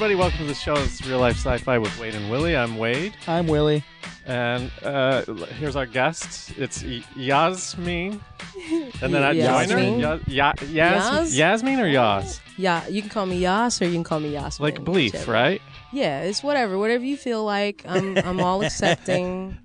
Everybody, welcome to the show. It's Real Life Sci Fi with Wade and Willie. I'm Wade. I'm Willie. And uh, here's our guest. It's Y- Yasmin. And then I join her. Yasmin? Ya- Ya- Yas- Yas? Yasmin or Yas? Yeah, you can call me Yas or you can call me Yasmin. Like Bleef, right? Yeah, it's whatever. Whatever you feel like. I'm I'm all accepting.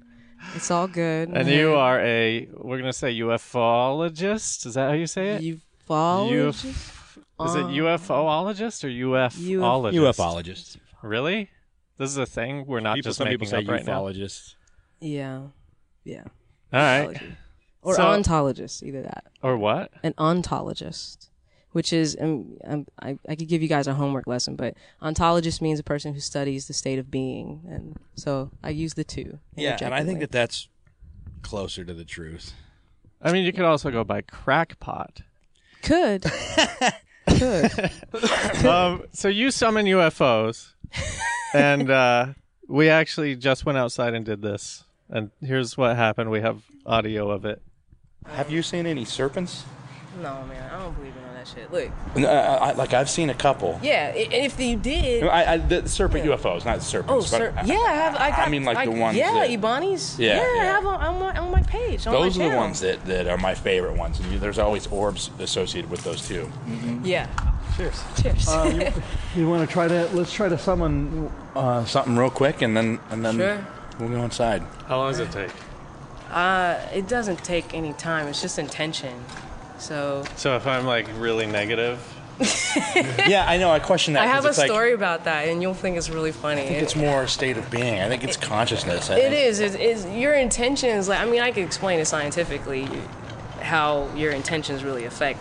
It's all good. And you are a, we're going to say ufologist. Is that how you say it? You fall. Uf- is it UFOologist or UFologist? UFologist. Really? This is a thing? We're not People, just some making people say up right now? ufologists. Yeah, yeah. All right. Ontology. Or So- ontologist, either that. Or what? An ontologist, which is um, um, I I could give you guys a homework lesson, but ontologist means a person who studies the state of being, and so I use the two. Yeah, and I think interjectively. that that's closer to the truth. I mean, you could also go by crackpot. could could um, so you summon UFOs, and uh, we actually just went outside and did this. And here's what happened. We have audio of it. Have you seen any serpents? no man, I don't believe in all that shit. Look, No, I, I, like I've seen a couple. yeah, i- if you did, I, I, the serpent Yeah. UFOs, not Oh, serpents. sir. but I- yeah, I, have, I, got, I mean, like the ones Yeah, that- Ibanis. Yeah, yeah, I have on, on, my, on my page. On Those my are the channel. ones that, that are my favorite ones. And you, there's always orbs associated with those too. Yeah. Cheers. Cheers. You want to try to let's try to summon uh, something real quick, and then and then Sure. we'll go inside. How long does it take? uh, it doesn't take any time. It's just intention. So So if I'm like really negative, yeah, I know. I question that. I have a it's like- story about that, and you'll think it's really funny. I think it's more a state of being. I think it's consciousness. I It think. is. It's, it's your intentions. Like I mean, I could explain it scientifically how your intentions really affect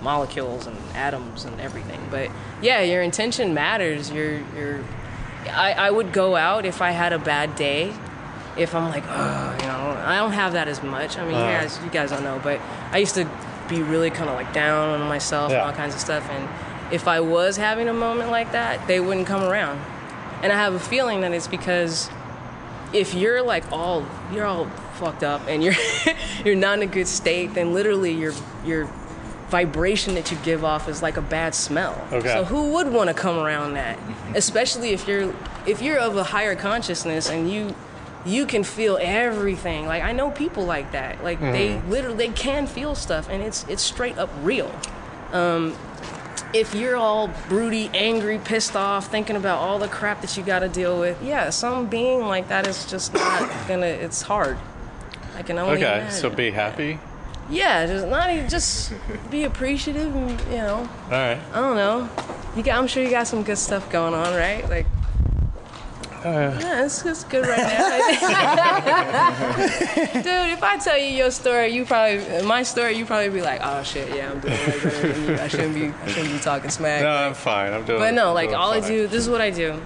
molecules and atoms and everything. But yeah, your intention matters. Your your. I, I would go out if I had a bad day. If I'm like, oh, you know, I don't have that as much. I mean, you uh-huh. guys, you guys don't know, but I used to be really kind of like down on myself Yeah. and all kinds of stuff. And if I was having a moment like that, they wouldn't come around. And I have a feeling that it's because if you're like all you're all fucked up and you're you're not in a good state, then literally your your vibration that you give off is like a bad smell. Okay. So who would want to come around that? Mm-hmm. Especially if you're if you're of a higher consciousness and you you can feel everything. Like I know people like that. Like they literally they can feel stuff and it's it's straight up real. Um, if you're all broody, angry, pissed off, thinking about all the crap that you got to deal with, yeah, some being like that is just not gonna. It's hard. I can only. okay. So be happy. Yeah, just not even just be appreciative, and you know, All right. I don't know. You got, I'm sure you got some good stuff going on, right? Like. Yeah, it's, it's good right now. Dude, if I tell you your story, you probably my story, you probably be like, "Oh shit, yeah, I'm doing way better than you. I shouldn't be, I shouldn't be talking smack." No, I'm fine. I'm doing. But no, like doing all I do, this is what I do.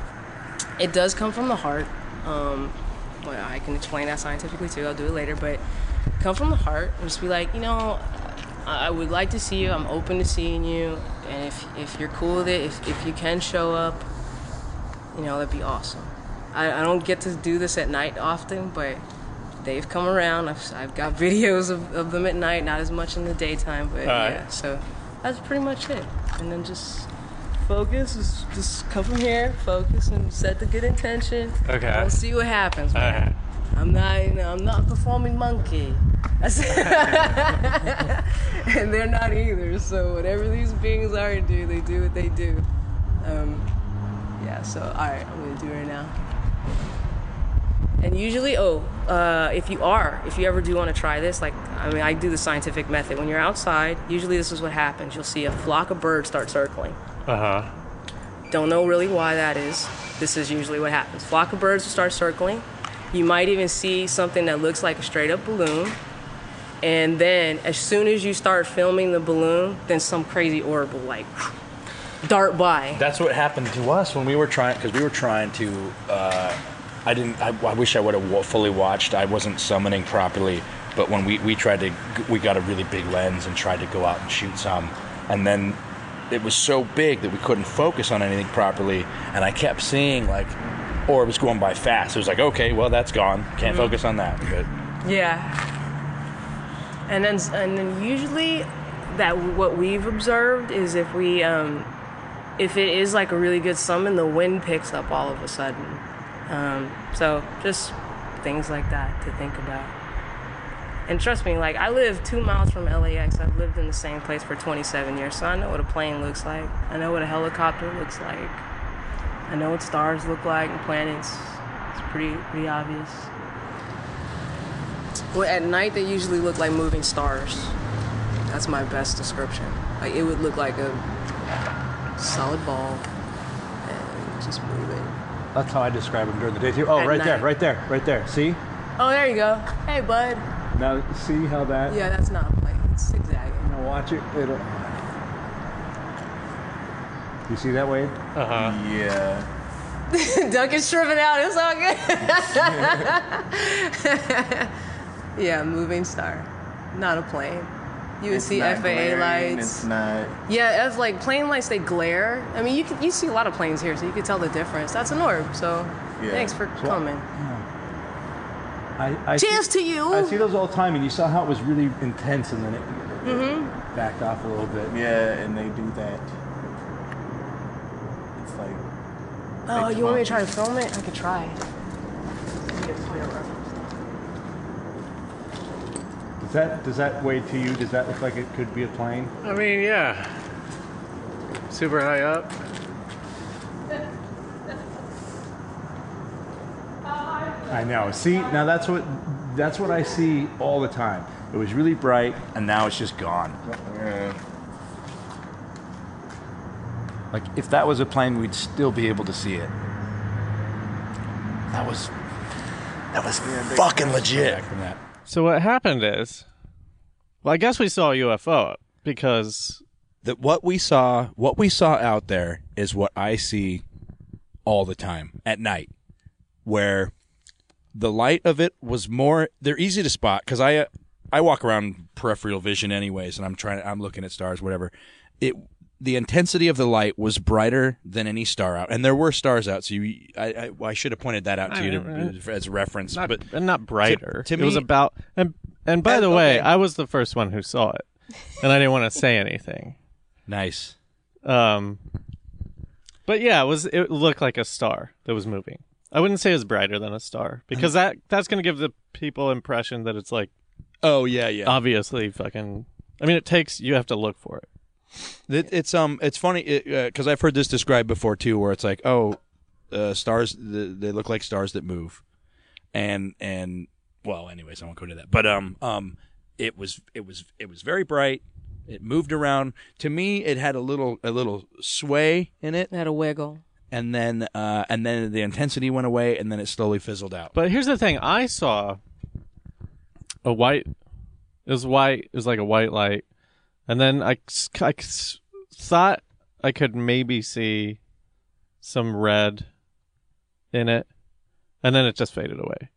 It does come from the heart. Um, well, I can explain that scientifically too. I'll do it later, but come from the heart and just be like, you know, I, I would like to see you. I'm open to seeing you, and if if you're cool with it, if if you can show up, you know, that'd be awesome. I, I don't get to do this at night often, but they've come around. I've, I've got videos of, of them at night, not as much in the daytime, but yeah. So that's pretty much it. And then just focus. Just, just come from here, focus, and set the good intention. Okay. I'll see what happens. I'm not, you know, I'm not performing monkey. And they're not either. So whatever these beings are do, they do what they do. Um, yeah. So all right, I'm gonna do it right now. And usually, oh, uh, if you are, if you ever do want to try this, like, I mean, I do the scientific method. When you're outside, usually this is what happens. You'll see a flock of birds start circling. Uh huh. Don't know really why that is. This is usually what happens. Flock of birds will start circling. You might even see something that looks like a straight up balloon. And then as soon as you start filming the balloon, then some crazy orb will like dart by. That's what happened to us when we were trying because we were trying to. Uh, I didn't. I, I wish I would have fully watched. I wasn't summoning properly, but when we we tried to, we got a really big lens and tried to go out and shoot some, and then it was so big that we couldn't focus on anything properly, and I kept seeing like orbs going by fast. It was like, okay, well that's gone. Can't focus on that. But Yeah. And then and then usually that what we've observed is if we um if it is like a really good summon, the wind picks up all of a sudden. Um, so just things like that to think about. And trust me, like I live two miles from LAX. I've lived in the same place for 27 years, so I know what a plane looks like. I know what a helicopter looks like. I know what stars look like and planets. It's pretty pretty obvious. Well, at night they usually look like moving stars. That's my best description. Like it would look like a solid ball and just moving. That's how I describe them during the day too. Oh, At right there, right there, right there. See Oh, there you go. Hey, bud. now, see how that. Yeah, that's not a plane. It's zigzagging. Now watch it. It'll. You see that, Wade? Uh huh. Yeah. Duncan's tripping out. It's all good. yeah, moving star, not a plane. You would It's see not FAA glaring, lights. It's not. Yeah, as like plane lights, they glare. I mean, you can, you see a lot of planes here, so you can tell the difference. That's an orb. So Yeah. thanks for coming. I, I Cheers see, to you. I see those all the time, and you saw how it was really intense, and then it mm-hmm. backed off a little bit. Yeah, and they do that. It's like. Oh, you want me to try to film it? I could try. Let me get a clear reference. Does that does that weigh to you? Does that look like it could be a plane? I mean, yeah. Super high up. I know. See, now that's what that's what I see all the time. It was really bright, and now it's just gone. Yeah. Like if that was a plane, we'd still be able to see it. That was that was fucking legit. So what happened is, well, I guess we saw a UFO because that what we saw what we saw out there is what I see all the time at night where the light of it was more they're easy to spot cuz I I walk around peripheral vision anyways and I'm trying I'm looking at stars whatever. It the intensity of the light was brighter than any star out and there were stars out so you I I, I should have pointed that out to I you to, as reference not but and not brighter. to it was about and and by And- the way, okay. I was the first one who saw it, and I didn't want to say anything. nice Um, but yeah, it was it looked like a star that was moving. I wouldn't say it was brighter than a star because that that's going to give the people impression that it's like oh yeah yeah obviously fucking. I mean, it takes you have to look for it. It, it's um, it's funny because I've heard this described before too, where it's like, oh, uh, stars the, they look like stars that move, and and well, anyways, I won't go into that. But um, um, it was it was it was very bright. It moved around. To me, it had a little a little sway in it, It had a wiggle. and then uh, and then the intensity went away, and then it slowly fizzled out. But here's the thing: I saw a white. It was white. It was like a white light, and then I, I thought I could maybe see some red in it, and then it just faded away.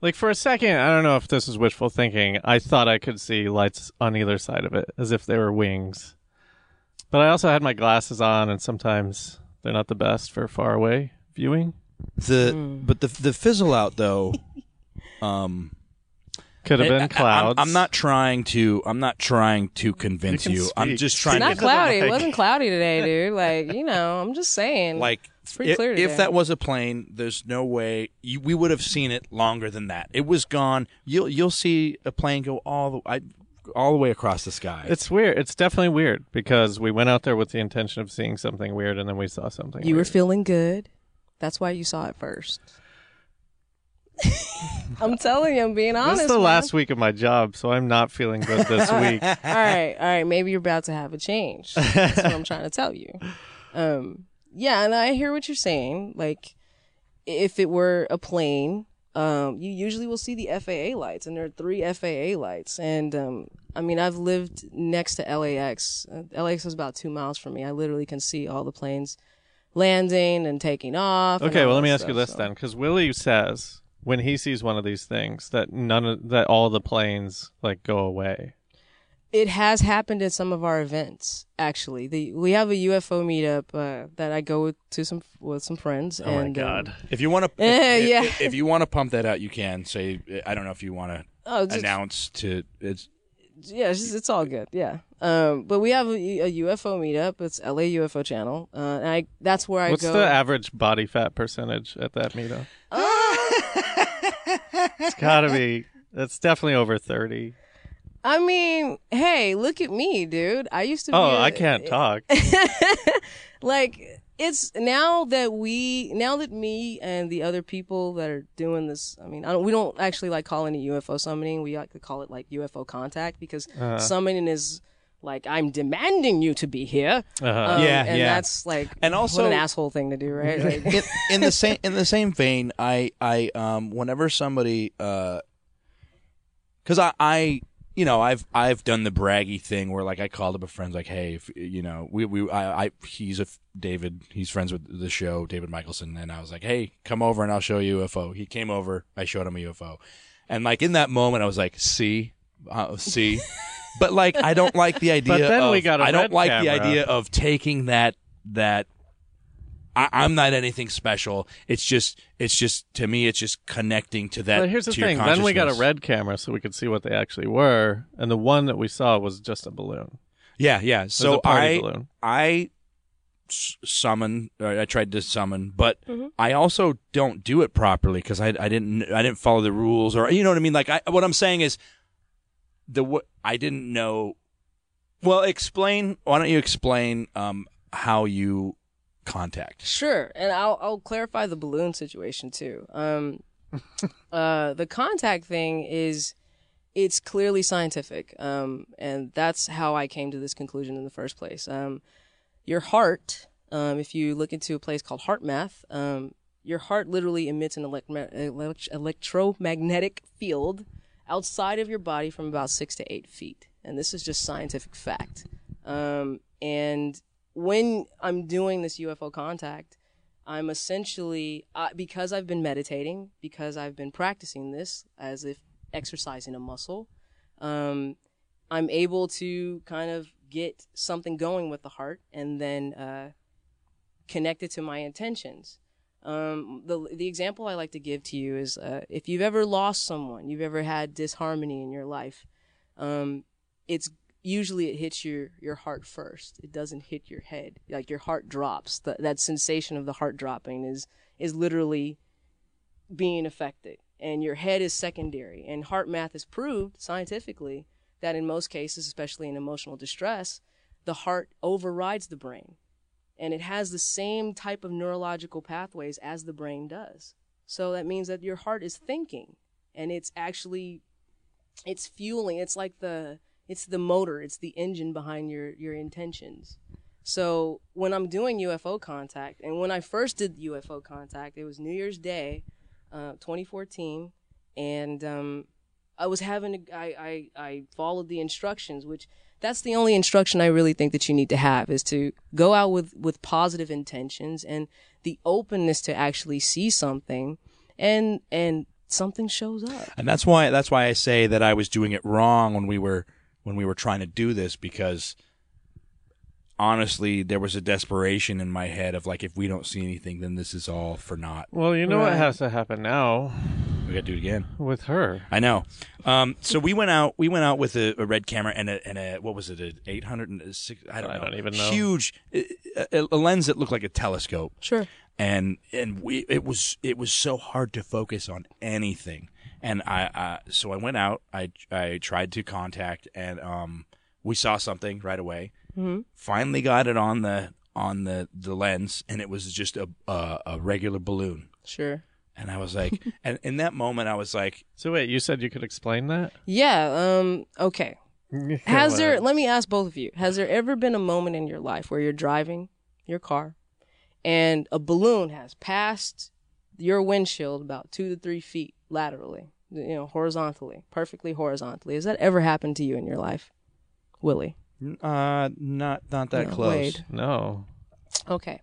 Like for a second, I don't know if this is wishful thinking. I thought I could see lights on either side of it, as if they were wings. But I also had my glasses on, and sometimes they're not the best for far away viewing. The but the the fizzle out though, um, Could have I- been I- clouds. I'm, I'm not trying to. I'm not trying to convince You you. I'm speak. just It's trying Not to cloudy. like- It wasn't cloudy today, dude. Like, you know, I'm just saying. like it's pretty i- clear if that was a plane, there's no way you, we would have seen it longer than that. It was gone. You'll you'll see a plane go all the I, all the way across the sky. It's weird. It's definitely weird because we went out there with the intention of seeing something weird, and then we saw something. you were feeling good. That's why you saw it first. I'm telling you, I'm being honest. This is the man. last week of my job, so I'm not feeling good this week. all right, all right. Maybe you're about to have a change. That's what I'm trying to tell you. Um, yeah, and I hear what you're saying. Like, if it were a plane, um, you usually will see the FAA lights, and there are three FAA lights. And um, I mean, I've lived next to LAX. Uh, LAX is about two miles from me. I literally can see all the planes landing and taking off. Okay, well, let me ask you this so. then, because Willie says when he sees one of these things that none of that all the planes like go away. It has happened at some of our events. Actually, the we have a UFO meetup uh, that I go with, to some with some friends. Oh and, my um, god! if you want to, Eh, if, yeah. if, if you want to pump that out, you can say. I don't know if you want to oh, just, announce to. It's yeah, it's, just- it's all good. Yeah. Um, but we have a, a UFO meetup. It's LA UFO Channel. Uh, and I that's where I What's go. the average body fat percentage at that meetup? It's got to be. That's definitely over thirty. I mean, hey, look at me, dude. I used to. Oh, I can't talk. like it's now that we now that me and the other people that are doing this i mean I don't, we don't actually like calling it ufo summoning we like to call it like ufo contact because Uh-huh. summoning is like i'm demanding you to be here Uh-huh. Um, Yeah, and yeah. that's like And also- what an asshole thing to do right like, in, in the same in the same vein. I I um whenever somebody uh, because I I you know I've I've done the braggy thing where like I called up a friend like hey if, you know we we I, I he's a David he's friends with the show David Michelson and I was like hey come over and I'll show you a UFO. He came over. I showed him a UFO, and like in that moment I was like see uh, see. But like, I don't like the idea. But then of, we got a I don't like the idea of taking that that I, I'm not anything special. It's just, it's just to me, it's just connecting to that. But here's the to your thing. Then we got a consciousness. red camera so we could see what they actually were, and the one that we saw was just a balloon. Yeah, yeah. It was So a party I, balloon. I s- summon. Or I tried to summon, but I also don't do it properly because I, I didn't, I didn't follow the rules, or you know what I mean. Like, I, what I'm saying is, the w- I didn't know. Well, explain. Why don't you explain um, how you contact? Sure, and I'll I'll clarify the balloon situation too. Um, uh, the contact thing is it's clearly scientific, um, and that's how I came to this conclusion in the first place. Um, your heart, um, if you look into a place called HeartMath, um, your heart literally emits an elect- elect- electromagnetic field outside of your body from about six to eight feet, and this is just scientific fact. Um, and when I'm doing this UFO contact, I'm essentially uh, because I've been meditating, because I've been practicing this as if exercising a muscle. Um, I'm able to kind of get something going with the heart and then uh, connect it to my intentions. Um, the the example I like to give to you is uh, if you've ever lost someone, you've ever had disharmony in your life, um, it's usually it hits your your heart first. It doesn't hit your head. Like your heart drops. That that sensation of the heart dropping is is literally being affected, and your head is secondary. And HeartMath has proved scientifically that in most cases, especially in emotional distress, the heart overrides the brain, and it has the same type of neurological pathways as the brain does. So that means that your heart is thinking, and it's actually it's fueling. It's like the it's the motor, it's the engine behind your your intentions. So when I'm doing UFO contact, and when I first did UFO contact, it was New Year's Day, uh, 2014, and um, I was having a, I, I I followed the instructions, which that's the only instruction I really think that you need to have is to go out with with positive intentions and the openness to actually see something, and and something shows up. and that's why that's why I say that I was doing it wrong when we were when we were trying to do this because honestly there was a desperation in my head of like if we don't see anything then this is all for naught. Well, you know what has to happen now. We gotta do it again. with her. I know. Um, so we went out. We went out with a, a red camera and a, and a what was it? An eight hundred and six. I don't I know. don't even know. Huge, a, a, a lens that looked like a telescope. Sure. And and we it was it was so hard to focus on anything. And I uh, so I went out. I I tried to contact and um we saw something right away. Mm-hmm. Finally got it on the on the the lens and it was just a a, a regular balloon. Sure. And I was like, and in that moment, I was like, So wait, you said you could explain that? Yeah. Um. Okay. Has there? Let me ask both of you. Has there ever been a moment in your life where you're driving your car, and a balloon has passed your windshield about two to three feet laterally, you know, horizontally, perfectly horizontally? Has that ever happened to you in your life, Willie? Uh, not not that No, close. Wade. No. Okay.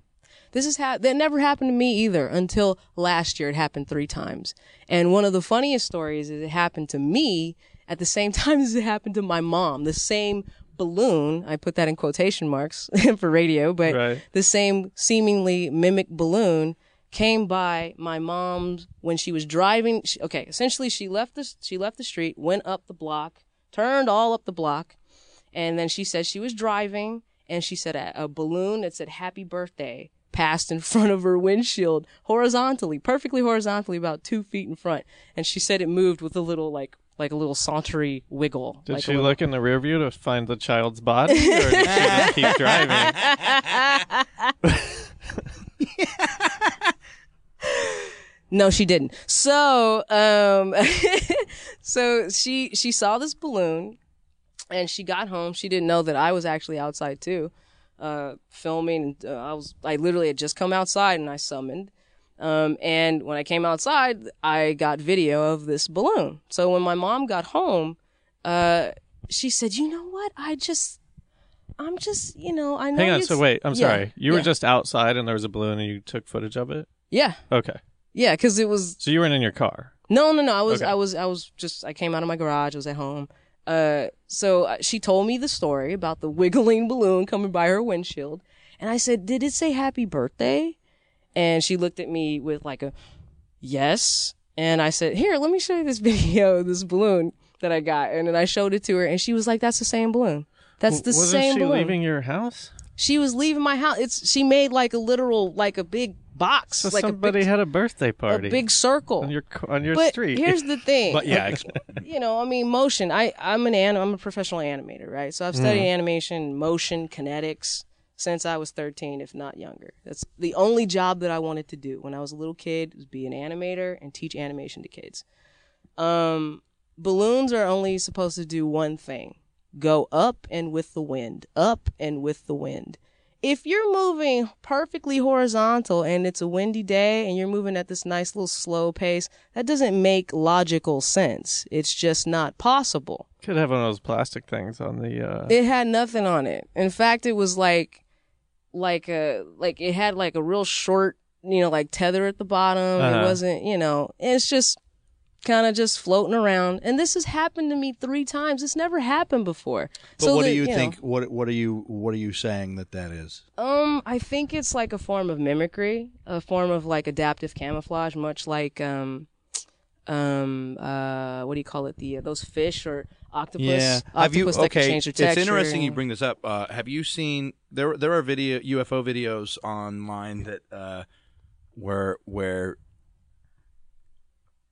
This is ha- that never happened to me either until last year. It happened three times. And one of the funniest stories is it happened to me at the same time as it happened to my mom. The same balloon, I put that in quotation marks for radio, but Right. the same seemingly mimic balloon came by my mom's when she was driving. She, okay, essentially she left the she left the street, went up the block, turned all up the block, and then she said she was driving and she said a, a balloon that said happy birthday passed in front of her windshield horizontally, perfectly horizontally, about two feet in front. And she said it moved with a little like like a little sauntery wiggle. Did like she little- look in the rear view to find the child's body, or did she just keep driving? No, she didn't. So, um, so she she saw this balloon, and she got home. She didn't know that I was actually outside too, uh, filming. Uh, I was I literally had just come outside and I summoned. Um, and when I came outside, I got video of this balloon. So when my mom got home, uh, she said, "You know what? I just, I'm just, you know, I know." Hang on. So wait, I'm Yeah, sorry. You were just outside and there was a balloon and you took footage of it. yeah, Okay. yeah, because it was So you weren't in your car. No, no, no. I was, Okay. I was, I was just. I came out of my garage. I was at home. Uh, so uh, she told me the story about the wiggling balloon coming by her windshield, and I said, "Did it say happy birthday?" And she looked at me with like a yes, and I said, "Here, let me show you this video this balloon that I got." And then I showed it to her, and she was like, "That's the same balloon. That's the same. Wasn't same she balloon." leaving your house? She was leaving my house. It's she made like a literal, like a big box, So like somebody a big, had a birthday party, a big circle on your on your but street. here's the thing. But yeah, you know, I mean, motion. I I'm an anim- I'm a professional animator, right? So I've studied animation, motion, kinetics since I was 13, if not younger. That's the only job that I wanted to do when I was a little kid was be an animator and teach animation to kids. Um, balloons are only supposed to do one thing: go up and with the wind, up and with the wind. If you're moving perfectly horizontal and it's a windy day and you're moving at this nice little slow pace, that doesn't make logical sense. It's just not possible. Could have one of those plastic things on the. Uh, It had nothing on it. In fact, it was like, like a, like it had like a real short, you know, like tether at the bottom. Uh-huh. It wasn't, you know, it's just kind of just floating around. And this has happened to me three times. It's never happened before. But so what the- do you, know, think? What what are you what are you saying that that is? Um, I think it's like a form of mimicry, a form of like adaptive camouflage, much like um, um, uh, what do you call it? The uh, those fish or octopus. Have you octopus that can okay? change their texture. It's interesting you bring this up. Uh, have you seen there? There are video UFO videos online that uh, where where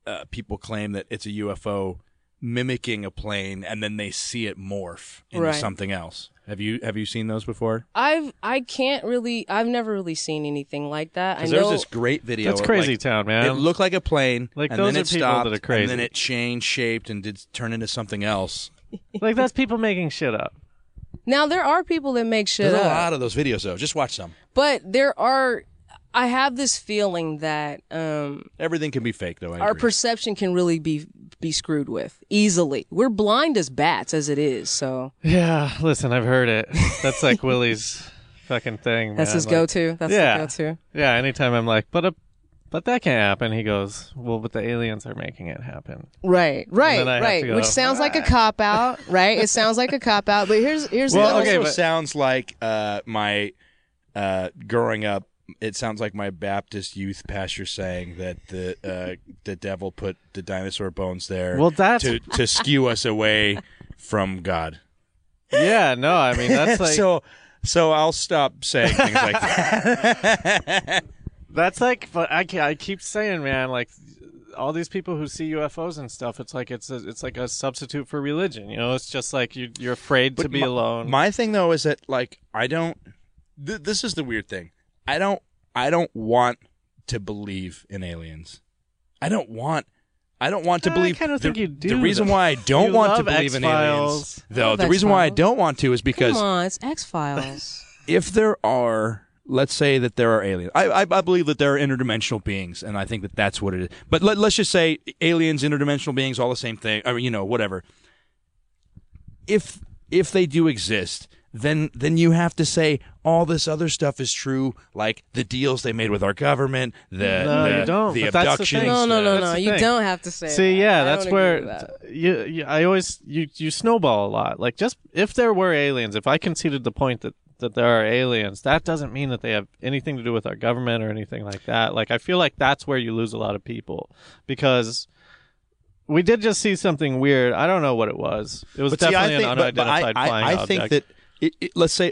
uh, people claim that it's a UFO mimicking a plane, and then they see it morph into Right. something else. Have you have you seen those before? I've I can't really I've never really seen anything like that. I Because know there's this great video. that's of, crazy like, town, man. It looked like a plane, Like, and those then are it people that stopped, are and crazy. then it changed shaped and did turn into something else. like that's people making shit up. now there are people that make shit There's a lot of those videos though. Just watch some. but there are. I have this feeling that um, Everything can be fake though. I our agree. perception can really be be screwed with easily. We're blind as bats as it is, so Yeah, listen, I've heard it. That's like Willie's fucking thing. that's man. his Like, go-to. That's yeah. the go-to. Yeah, anytime I'm like, but a, but that can't happen. He goes, well, but the aliens are making it happen. Right, right, then I have right. go, Which sounds like a cop out, right? It sounds like a cop out. But here's here's Well, the it okay, also but- sounds like uh, my uh, growing up it sounds like my Baptist youth pastor saying that the uh, the devil put the dinosaur bones there. Well, that's- to to skew us away from God. Yeah, no, I mean that's like so so I'll stop saying things like that. that's like. But I I keep saying, man, like all these people who see UFOs and stuff, it's like it's a, it's like a substitute for religion. You know, it's just like you you're afraid to be my, alone. My thing though is that like I don't. Th- this is the weird thing. I don't. I don't want to believe in aliens. I don't want. I don't want to I believe. kinda the, think you The reason though. why I don't You want to love believe in aliens, X-Files. though, the reason why I X-Files. don't want to is because Come on, it's X Files. if there are let's say that there are aliens I, I i believe that there are interdimensional beings and i think that that's what it is but let, let's just say aliens interdimensional beings all the same thing i mean you know whatever if if they do exist then then you have to say all this other stuff is true like the deals they made with our government the No, the, you don't, the but that's the thing. no, no, no, no. You thing. don't have to say. See, that. yeah, I that's where that. you, you. I always you you snowball a lot. Like just if there were aliens, if I conceded the point that that there are aliens, that doesn't mean that they have anything to do with our government or anything like that. Like I feel like that's where you lose a lot of people because we did just see something weird. I don't know what it was. It was But definitely I think, an but, but unidentified I, I, flying I object. think that it, it, let's say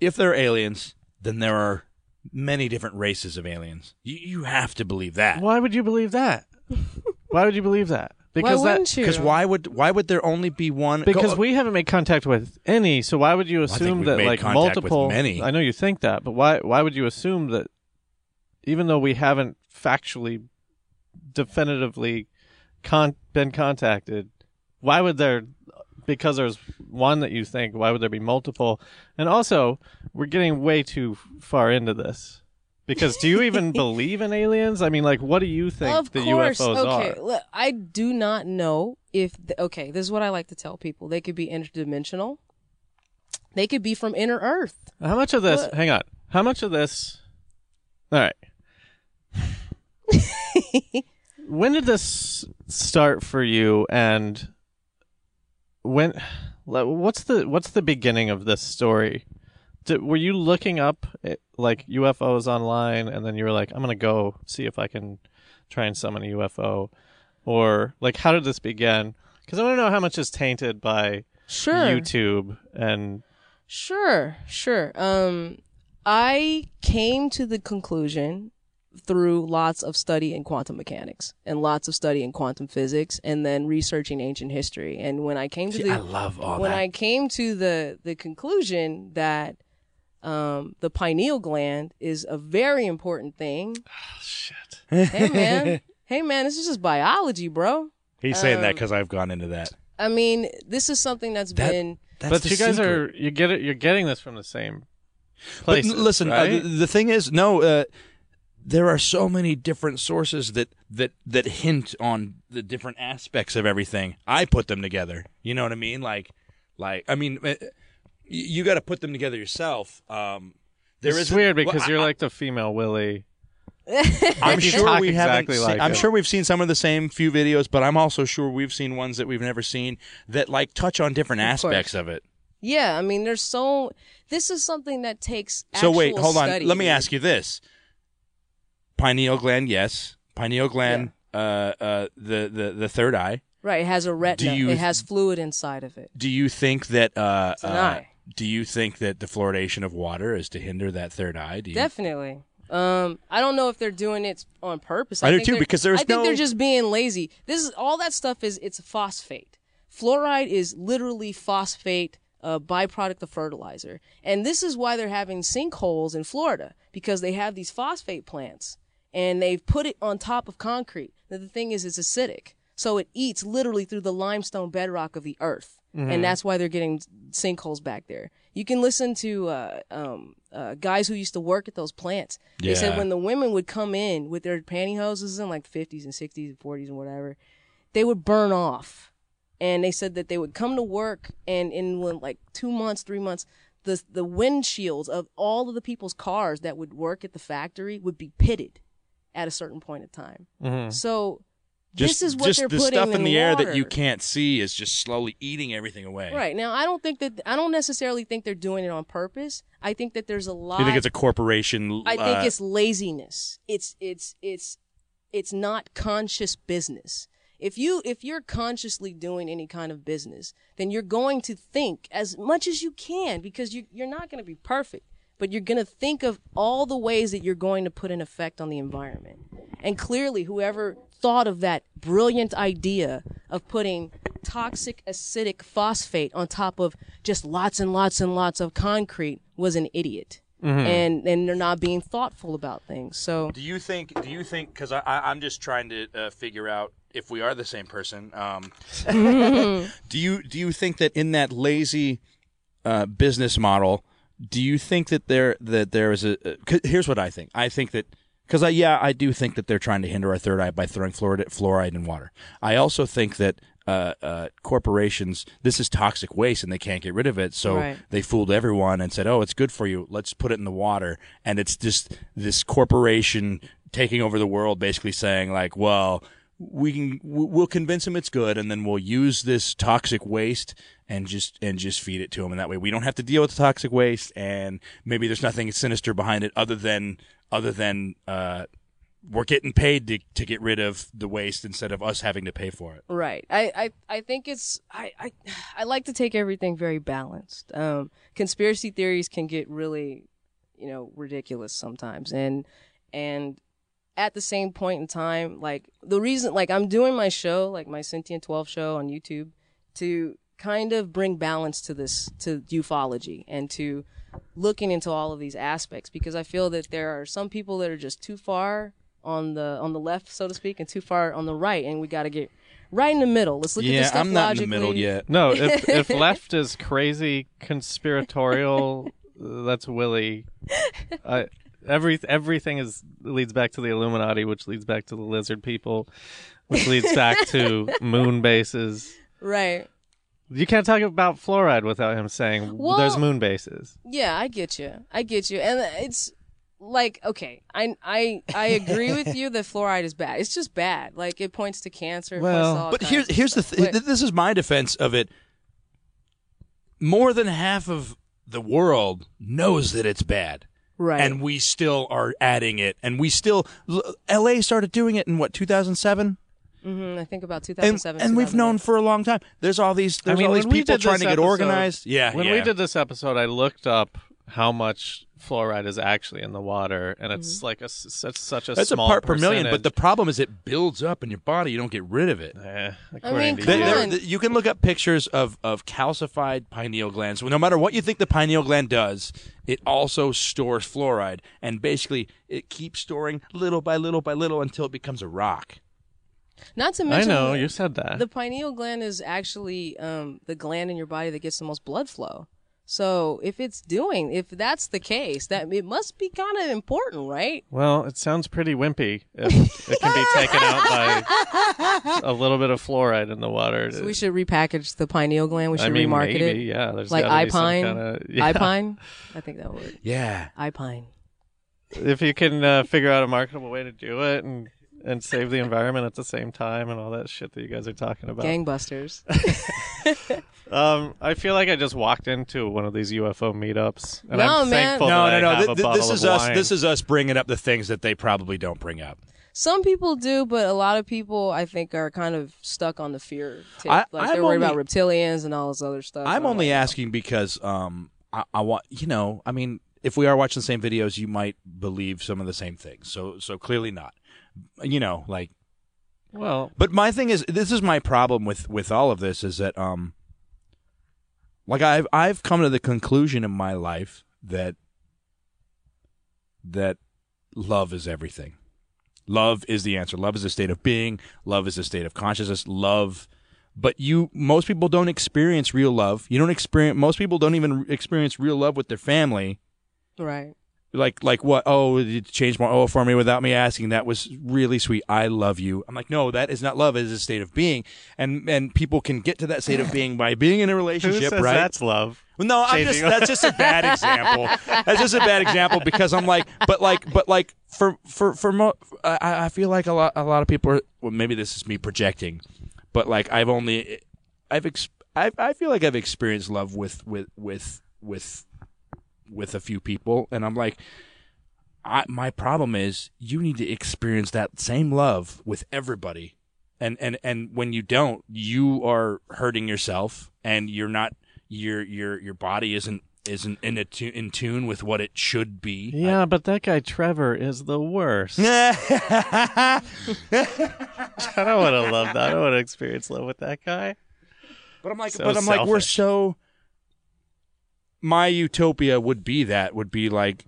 if they're aliens, then there are many different races of aliens. You, you have to believe that. Why would you believe that? Why would you believe that? Why Because that wouldn't you? Because why would why would there only be one? because go- we haven't made contact with any, so why would you I think assume we've that made like contact with multiple? many. I know you think that, but why why would you assume that even though we haven't factually, definitively con- been contacted, why would there? Because there's one that you think. Why would there be multiple? And also, we're getting way too far into this. Because do you even believe in aliens? I mean, like, what do you think of the course. UFOs okay, are? look, I do not know if. The, okay, this is what I like to tell people. They could be interdimensional. They could be from inner Earth. How much of this? What? Hang on. How much of this? All right. when did this start for you? And when? What's the What's the beginning of this story? Did, were you looking up eh, like UFOs online, and then you were like, "I'm gonna go see if I can try and summon a UFO," or like, how did this begin? Because I want to know how much is tainted by Sure. YouTube and Sure, sure. Um, I came to the conclusion through lots of study in quantum mechanics and lots of study in quantum physics and then researching ancient history. And when I came to See, the I love all when that. I came to the the conclusion that um, the pineal gland is a very important thing. Oh, shit. Hey man, hey man, this is just biology, bro. He's saying that um, because I've gone into that. I mean, this is something that's That- been That's but the you guys secret. are you get it. You're getting this from the same But place. n- listen, uh, the, the thing is, no, uh, there are so many different sources that that that hint on the different aspects of everything. I put them together. You know what I mean? Like, like I mean, uh, you got to put them together yourself. Um, there it's is weird because well, you're I- like the female Willie. I'm sure talk we haven't. exactly seen- like I'm him. sure we've seen some of the same few videos, but I'm also sure we've seen ones that we've never seen that like touch on different Of aspects course. of it. Yeah, I mean, there's so. This is something that takes. So wait, actual hold on. study, Let me ask you this: pineal gland, yes. Pineal gland, uh, uh, the the the third eye. Right, it has a retina. you- it has fluid inside of it. Do you think that? Uh, uh. Do you think that the fluoridation of water is to hinder that third eye? Do you? Definitely. Um, I don't know if they're doing it on purpose. I do think too, because there's no. I think no- they're just being lazy. This is all that stuff is it's phosphate. Fluoride is literally phosphate, a byproduct of fertilizer, and this is why they're having sinkholes in Florida because they have these phosphate plants and they've put it on top of concrete. Now, the thing is, it's acidic, so it eats literally through the limestone bedrock of the earth, and that's why they're getting sinkholes back there. You can listen to uh, um, uh, guys who used to work at those plants. They said when the women would come in with their pantyhoses in like 50s and 60s and 40s and whatever, they would burn off. And they said that they would come to work and in like two months, three months, the the windshields of all of the people's cars that would work at the factory would be pitted at a certain point in time. Mm-hmm. So Just, this is what just they're the putting stuff in the air that you can't see is just slowly eating everything away. Right now, I don't think that I don't necessarily think they're doing it on purpose. I think that there's a lot. You think it's a corporation? I think uh, it's laziness. It's it's it's it's not conscious business. If you if you're consciously doing any kind of business, then you're going to think as much as you can because you you're not going to be perfect, but you're going to think of all the ways that you're going to put an effect on the environment. And clearly, whoever thought of that brilliant idea of putting toxic acidic phosphate on top of just lots and lots and lots of concrete was an idiot. And and they're not being thoughtful about things. So Do you think? Do you think? Because I, I, I'm just trying to uh, figure out if we are the same person. Um, do you do you think that in that lazy uh, business model, do you think that there that there is a? Uh, here's what I think. I think that because I yeah I do think that they're trying to hinder our third eye by throwing fluoride fluoride in water. I also think that. Uh, uh, corporations, this is toxic waste and they can't get rid of it. So Right. they fooled everyone and said, "Oh, it's good for you. Let's put it in the water." And it's just this corporation taking over the world, basically saying, like, "Well, we can we'll convince them it's good, and then we'll use this toxic waste and just and just feed it to him and that way we don't have to deal with the toxic waste, and maybe there's nothing sinister behind it other than other than uh, we're getting paid to to get rid of the waste instead of us having to pay for it." Right. I, I, I think it's I, I I like to take everything very balanced. Um, conspiracy theories can get really, you know, ridiculous sometimes, and and at the same point in time, like the reason, like I'm doing my show, like my Sentient Twelve show on YouTube, to kind of bring balance to this to ufology and to looking into all of these aspects because I feel that there are some people that are just too far on the on the left, so to speak, and too far on the right, and we got to get right in the middle. Let's look at this Yeah, stuff I'm not in the middle yet. No, if if left is crazy conspiratorial, that's Willie. I, every everything is leads back to the Illuminati, which leads back to the lizard people, which leads back to moon bases. Right. You can't talk about fluoride without him saying Well- there's moon bases. Yeah, I get you. I get you, and it's like okay, I I I agree with you that fluoride is bad. It's just bad. Like it points to cancer. Well, all But here's here's the th- But- this is my defense of it. More than half of the world knows that it's bad. Right. and we still are adding it and we still LA started doing it in what 2007 Mhm, I think about 2007. and we've known for a long time there's all these there's I mean, all these people trying this to get episode- organized yeah When yeah. we did this episode, I looked up how much fluoride is actually in the water, and it's Mm-hmm. like a such such a that's a small part per million but the problem is it builds up in your body you don't get rid of it Eh, I mean, to come you. they're- on. you can look up pictures of, of calcified pineal glands. No matter what you think the pineal gland does, it also stores fluoride, and basically it keeps storing little by little by little until it becomes a rock. Not to mention, I know the- you said that. the pineal gland is actually um, the gland in your body that gets the most blood flow. So if it's doing, if that's the case, that it must be kind of important, right? Well, it sounds pretty wimpy if it can be taken out by a little bit of fluoride in the water. So we should repackage the pineal gland. We should I mean, remarket maybe, it. yeah. There's like gotta be some iPine. kinda- yeah. iPine. I think that would. Yeah. iPine. If you can uh, figure out a marketable way to do it and and save the environment at the same time and all that shit that you guys are talking about. Gangbusters. Um, I feel like I just walked into one of these UFO meetups, and No, I'm man. thankful No, that no, I no. have Th- a th- bottle this is of us. wine. This is us bringing up the things that they probably don't bring up. Some people do, but a lot of people I think are kind of stuck on the fear tip. I- like I'm they're worried about reptilians and all this other stuff. I'm only like, asking because um I, I want you know I mean if we are watching the same videos you might believe some of the same things so so clearly not you know like well, but my thing is this is my problem with with all of this is that um like I've I've come to the conclusion in my life that that love is everything. Love is the answer. Love is a state of being. Love is a state of consciousness. Love but you most people don't experience real love. You don't experience most people don't even experience real love with their family. Right. Like like what? Oh, you changed my oil for me without me asking. That was really sweet. I love you. I'm like, no, that is not love. It is a state of being, and and people can get to that state of being by being in a relationship, right? that's love? Well, no, I'm just that's just a bad example. That's just a bad example because I'm like, but like, but like for for for mo- I, I feel like a lot a lot of people are. Well, maybe this is me projecting, but like I've only I've ex- I I feel like I've experienced love with with with with with a few people, and I'm like. I, my problem is you need to experience that same love with everybody and and and when you don't you are hurting yourself and you're not your your your body isn't isn't in a tu- in tune with what it should be Yeah, but that guy Trevor is the worst. I don't want to love that. I don't want to experience love with that guy. But i'm like So but i'm like we're so my utopia would be that would be like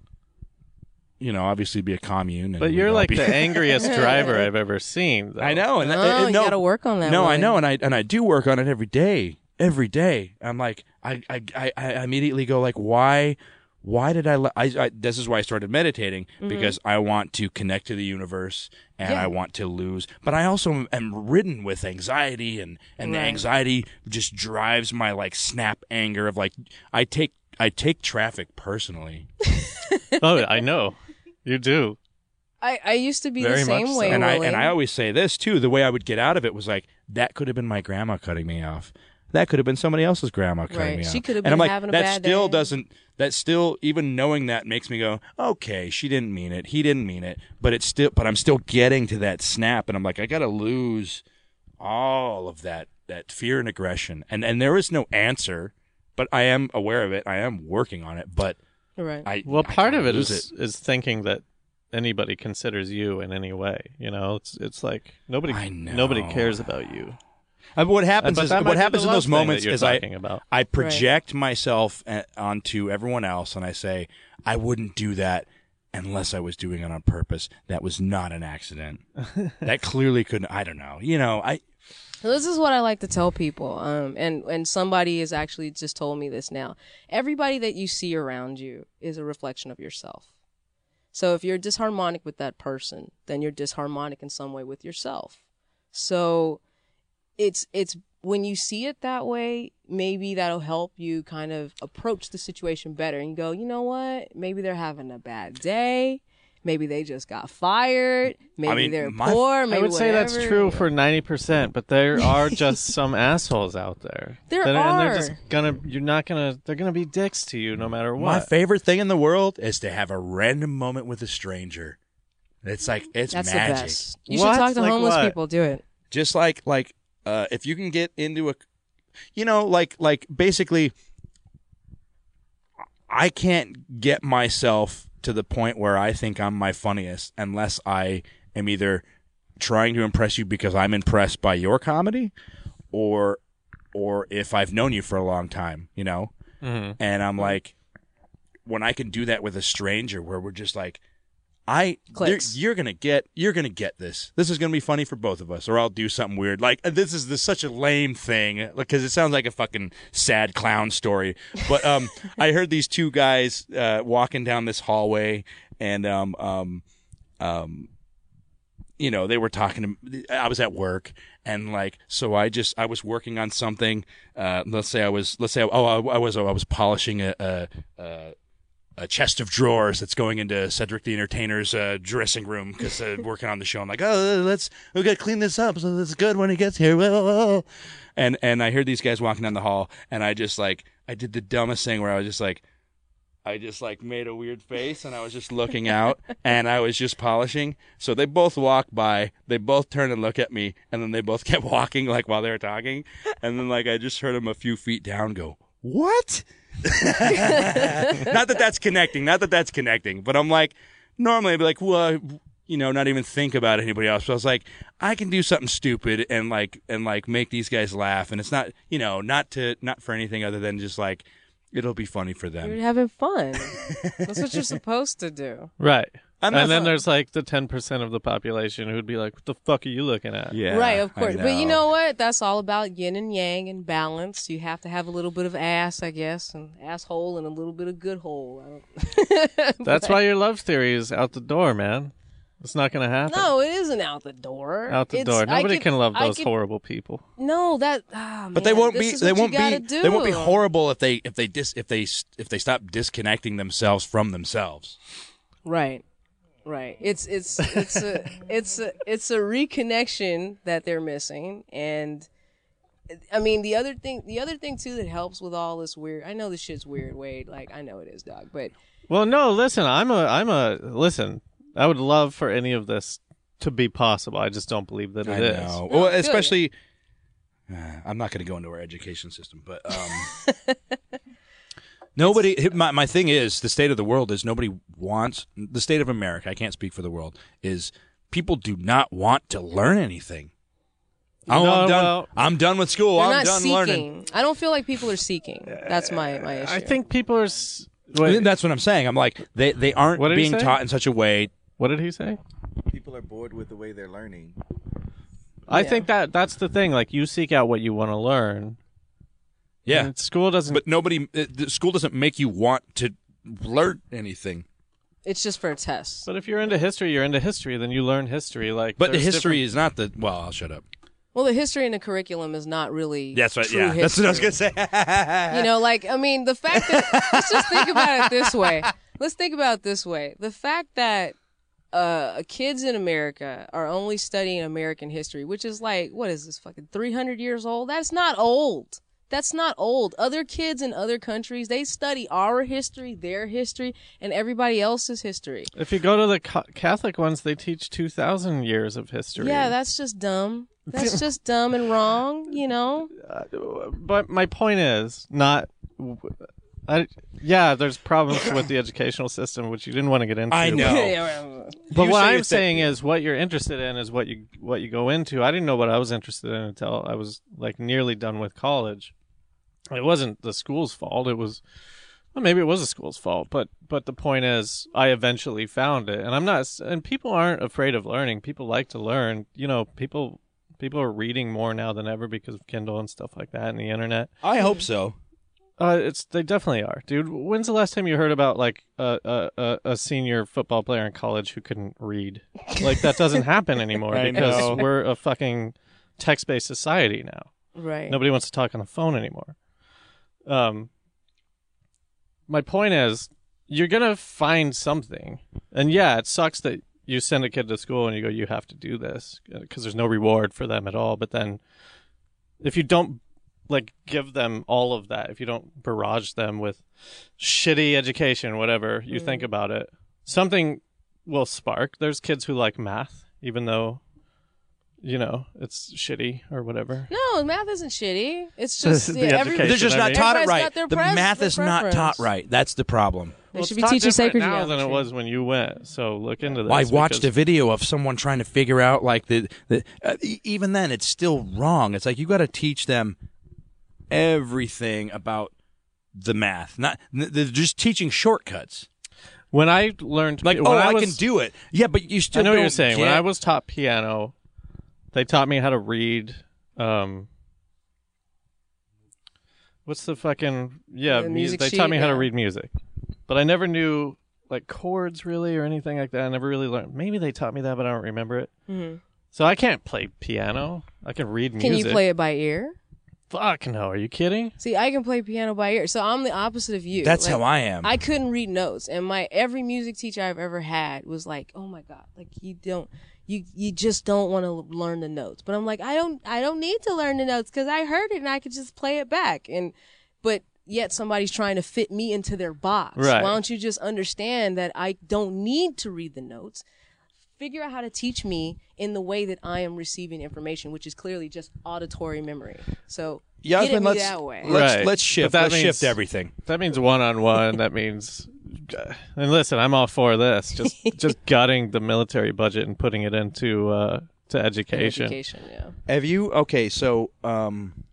you know obviously be a commune and But you're like be- the angriest driver I've ever seen. though. i know and that- Oh, and you no, gotta work on that No, I know, and I and I do work on it every day. Every day, I'm like, I I, I, I immediately go like, why, why did I, le- I, I? This is why I started meditating mm-hmm. because I want to connect to the universe and Yeah. I want to lose. But I also am, am ridden with anxiety, and and the anxiety just drives my like snap anger of like, I take I take traffic personally. Oh, I know. You do. I, I used to be Very the same so. way. and I and I always say this too. The way I would get out of it was like that could have been my grandma cutting me off. That could have been somebody else's grandma cutting Right. me off. She could have been and I'm been like, having a that still day. doesn't. That still, even knowing that makes me go, okay, she didn't mean it. He didn't mean it. But it's still, but I'm still getting to that snap, and I'm like, I got to lose all of that that fear and aggression, and and there is no answer. But I am aware of it. I am working on it. But right. I Well, I part of it lose is is thinking that anybody considers you in any way. You know, it's it's like nobody I know. nobody cares about you. Uh, what happens is what happens in those moments is I about. I project myself uh, onto everyone else, and I say I wouldn't do that unless I was doing it on purpose. That was not an accident. that clearly couldn't. I don't know. You know, I This is what I like to tell people. Um, and, and somebody has actually just told me this now. Everybody that you see around you is a reflection of yourself. So if you're disharmonic with that person, then you're disharmonic in some way with yourself. So it's, it's, when you see it that way, maybe that'll help you kind of approach the situation better and go, you know what? Maybe they're having a bad day. Maybe they just got fired. Maybe mean, they're my- poor. Maybe I would say that's whatever. true for ninety percent, but there are just some assholes out there. There that, and they're just gonna. You're not gonna. They're gonna be dicks to you no matter what. my favorite thing in the world is to have a random moment with a stranger. It's like it's That's magic. the best. You What? should talk to Like homeless what? people. Do it. just like like uh if you can get into a you know like like basically i can't get myself to the point where i think i'm my funniest unless i am either trying to impress you because i'm impressed by your comedy or or if i've known you for a long time you know Mhm. and i'm like when i can do that with a stranger where we're just like I you're, you're gonna get you're gonna get this. This is gonna be funny for both of us, or I'll do something weird. Like uh, this is this such a lame thing because it sounds like a fucking sad clown story. But um, I heard these two guys uh, walking down this hallway, and um um um, you know they were talking to. I was at work, and like so I just I was working on something. Uh, let's say I was let's say oh I, I was I was polishing a. a, a a chest of drawers that's going into Cedric the Entertainer's uh, dressing room because uh, working on the show. I'm like, oh, let's we got to clean this up so it's good when he gets here. And and I heard these guys walking down the hall, and I just like I did the dumbest thing where I was just like. I just like made a weird face and I was just looking out and I was just polishing. So they both walked by, they both turned and looked at me, and then they both kept walking like while they were talking. And then like I just heard them a few feet down go, What? not that that's connecting, not that that's connecting, but I'm like, normally I'd be like, well, you know, not even think about anybody else. But I was like, I can do something stupid and like and like make these guys laugh, and it's not, you know, not to not for anything other than just like it'll be funny for them. You're them. having fun. That's what you're supposed to do. Right. I'm and then fu- there's like the 10% of the population who'd be like, what the fuck are you looking at? yeah, right, of course. But you know what? That's all about yin and yang and balance. You have to have a little bit of ass, I guess, and asshole and a little bit of good hole. I don't- That's why your love theory is out the door, man. It's not going to happen. No, it isn't out the door. Out the It's- door. Nobody could- can love those could- horrible people. No, that. ah, But they won't this be. They won't be. Do. They won't be horrible if they if they dis if they s- if they stop disconnecting themselves from themselves. Right. Right. It's it's it's a it's a it's a reconnection that they're missing and I mean the other thing the other thing too that helps with all this weird I know this shit's weird, Wade, like I know it is, dog, but Well, no, listen, I'm a, I'm a, listen, I would love for any of this to be possible. I just don't believe that I it is. know. No, well, especially. Uh, I'm not going to go into our education system, but um, nobody. My my thing is the state of the world is nobody wants the state of America. I can't speak for the world. Is people do not want to learn anything. Oh, No, I'm done. well- I'm done with school. I'm not done seeking. learning. I don't feel like people are seeking. That's my my uh, issue. I think people are. s- I Wait, That's what I'm saying. I'm like they they aren't What did he being taught in such a way. what did he say? People are bored with the way they're learning. I Yeah. think that that's the thing. Like, you seek out what you want to learn. Yeah, And school doesn't. but nobody. uh, The school doesn't make you want to learn anything. it's just for a test. but if you're into history, you're into history. Then you learn history. Like, But the there's history is not the. Well, I'll shut up. Well, the history in the curriculum is not really That's what. true Yeah, that's what I was gonna say. you know like i mean the fact that let's just think about it this way let's think about it this way the fact that uh kids in america are only studying american history which is like what is this fucking 300 years old that's not old that's not old other kids in other countries they study our history their history and everybody else's history If you go to the ca- Catholic ones, they teach two thousand years of history. yeah that's just dumb that's just dumb and wrong you know uh, but my point is not. I, yeah, there's problems with the educational system, which you didn't want to get into. I know. But You what say I'm saying is, what you're interested in is what you what you go into. I didn't know what I was interested in until I was like nearly done with college. It wasn't the school's fault. It was well, maybe it was the school's fault, but but the point is, I eventually found it, and I'm not. And people aren't afraid of learning. People like to learn. You know, people people are reading more now than ever because of Kindle and stuff like that, and the internet. I hope so. Uh, it's they definitely are, dude. When's the last time you heard about like a a, a, a senior football player in college who couldn't read? Like that doesn't happen anymore because know. we're a fucking text based society now. right Nobody wants to talk on the phone anymore. Um, my point is, you're gonna find something, and yeah, it sucks that you send a kid to school and you go, you have to do this because there's no reward for them at all. But then, if you don't like give them all of that, if you don't barrage them with shitty education, whatever you think about it, something will spark. There's kids who like math, even though. You know, it's shitty or whatever. no math isn't shitty it's just The yeah, every- education, They're just I not mean- taught it right. The pres- math is not preference. taught right. That's the problem. They should it's be taught teaching different sacred now than it was when you went. So look into this. I watched a video of someone trying to figure out like the, the uh, even then it's still wrong. It's like you got to teach them everything about the math. Not they're just teaching shortcuts. when I learned Like when oh, I, I, can do it. Yeah, but you still I know what don't you're saying. When I was taught piano, they taught me how to read. Um, what's the fucking yeah? The mu- music they sheet, taught me how to read music, but I never knew like chords really or anything like that. I never really learned. Maybe they taught me that, but I don't remember it. Mhm. So I can't play piano. I can read music. Can you play it by ear? Fuck no! Are you kidding? See, I can play piano by ear, so I'm the opposite of you. That's Like, how I am. I couldn't read notes, and my every music teacher I've ever had was like, "Oh my god, like you don't, you you just don't want to learn the notes." But I'm like, I don't, I don't need to learn the notes because I heard it and I could just play it back. And but yet somebody's trying to fit me into their box. Right. Why don't you just understand that I don't need to read the notes? Figure out how to teach me in the way that I am receiving information, which is clearly just auditory memory. So Yasmin, at me let's that way. let's Right. let's shift. that Let's means- shift everything. That means one on one. That means, and listen, I'm all for this. Just just gutting the military budget and putting it into uh, to education. Education, yeah. Have you okay? So, um,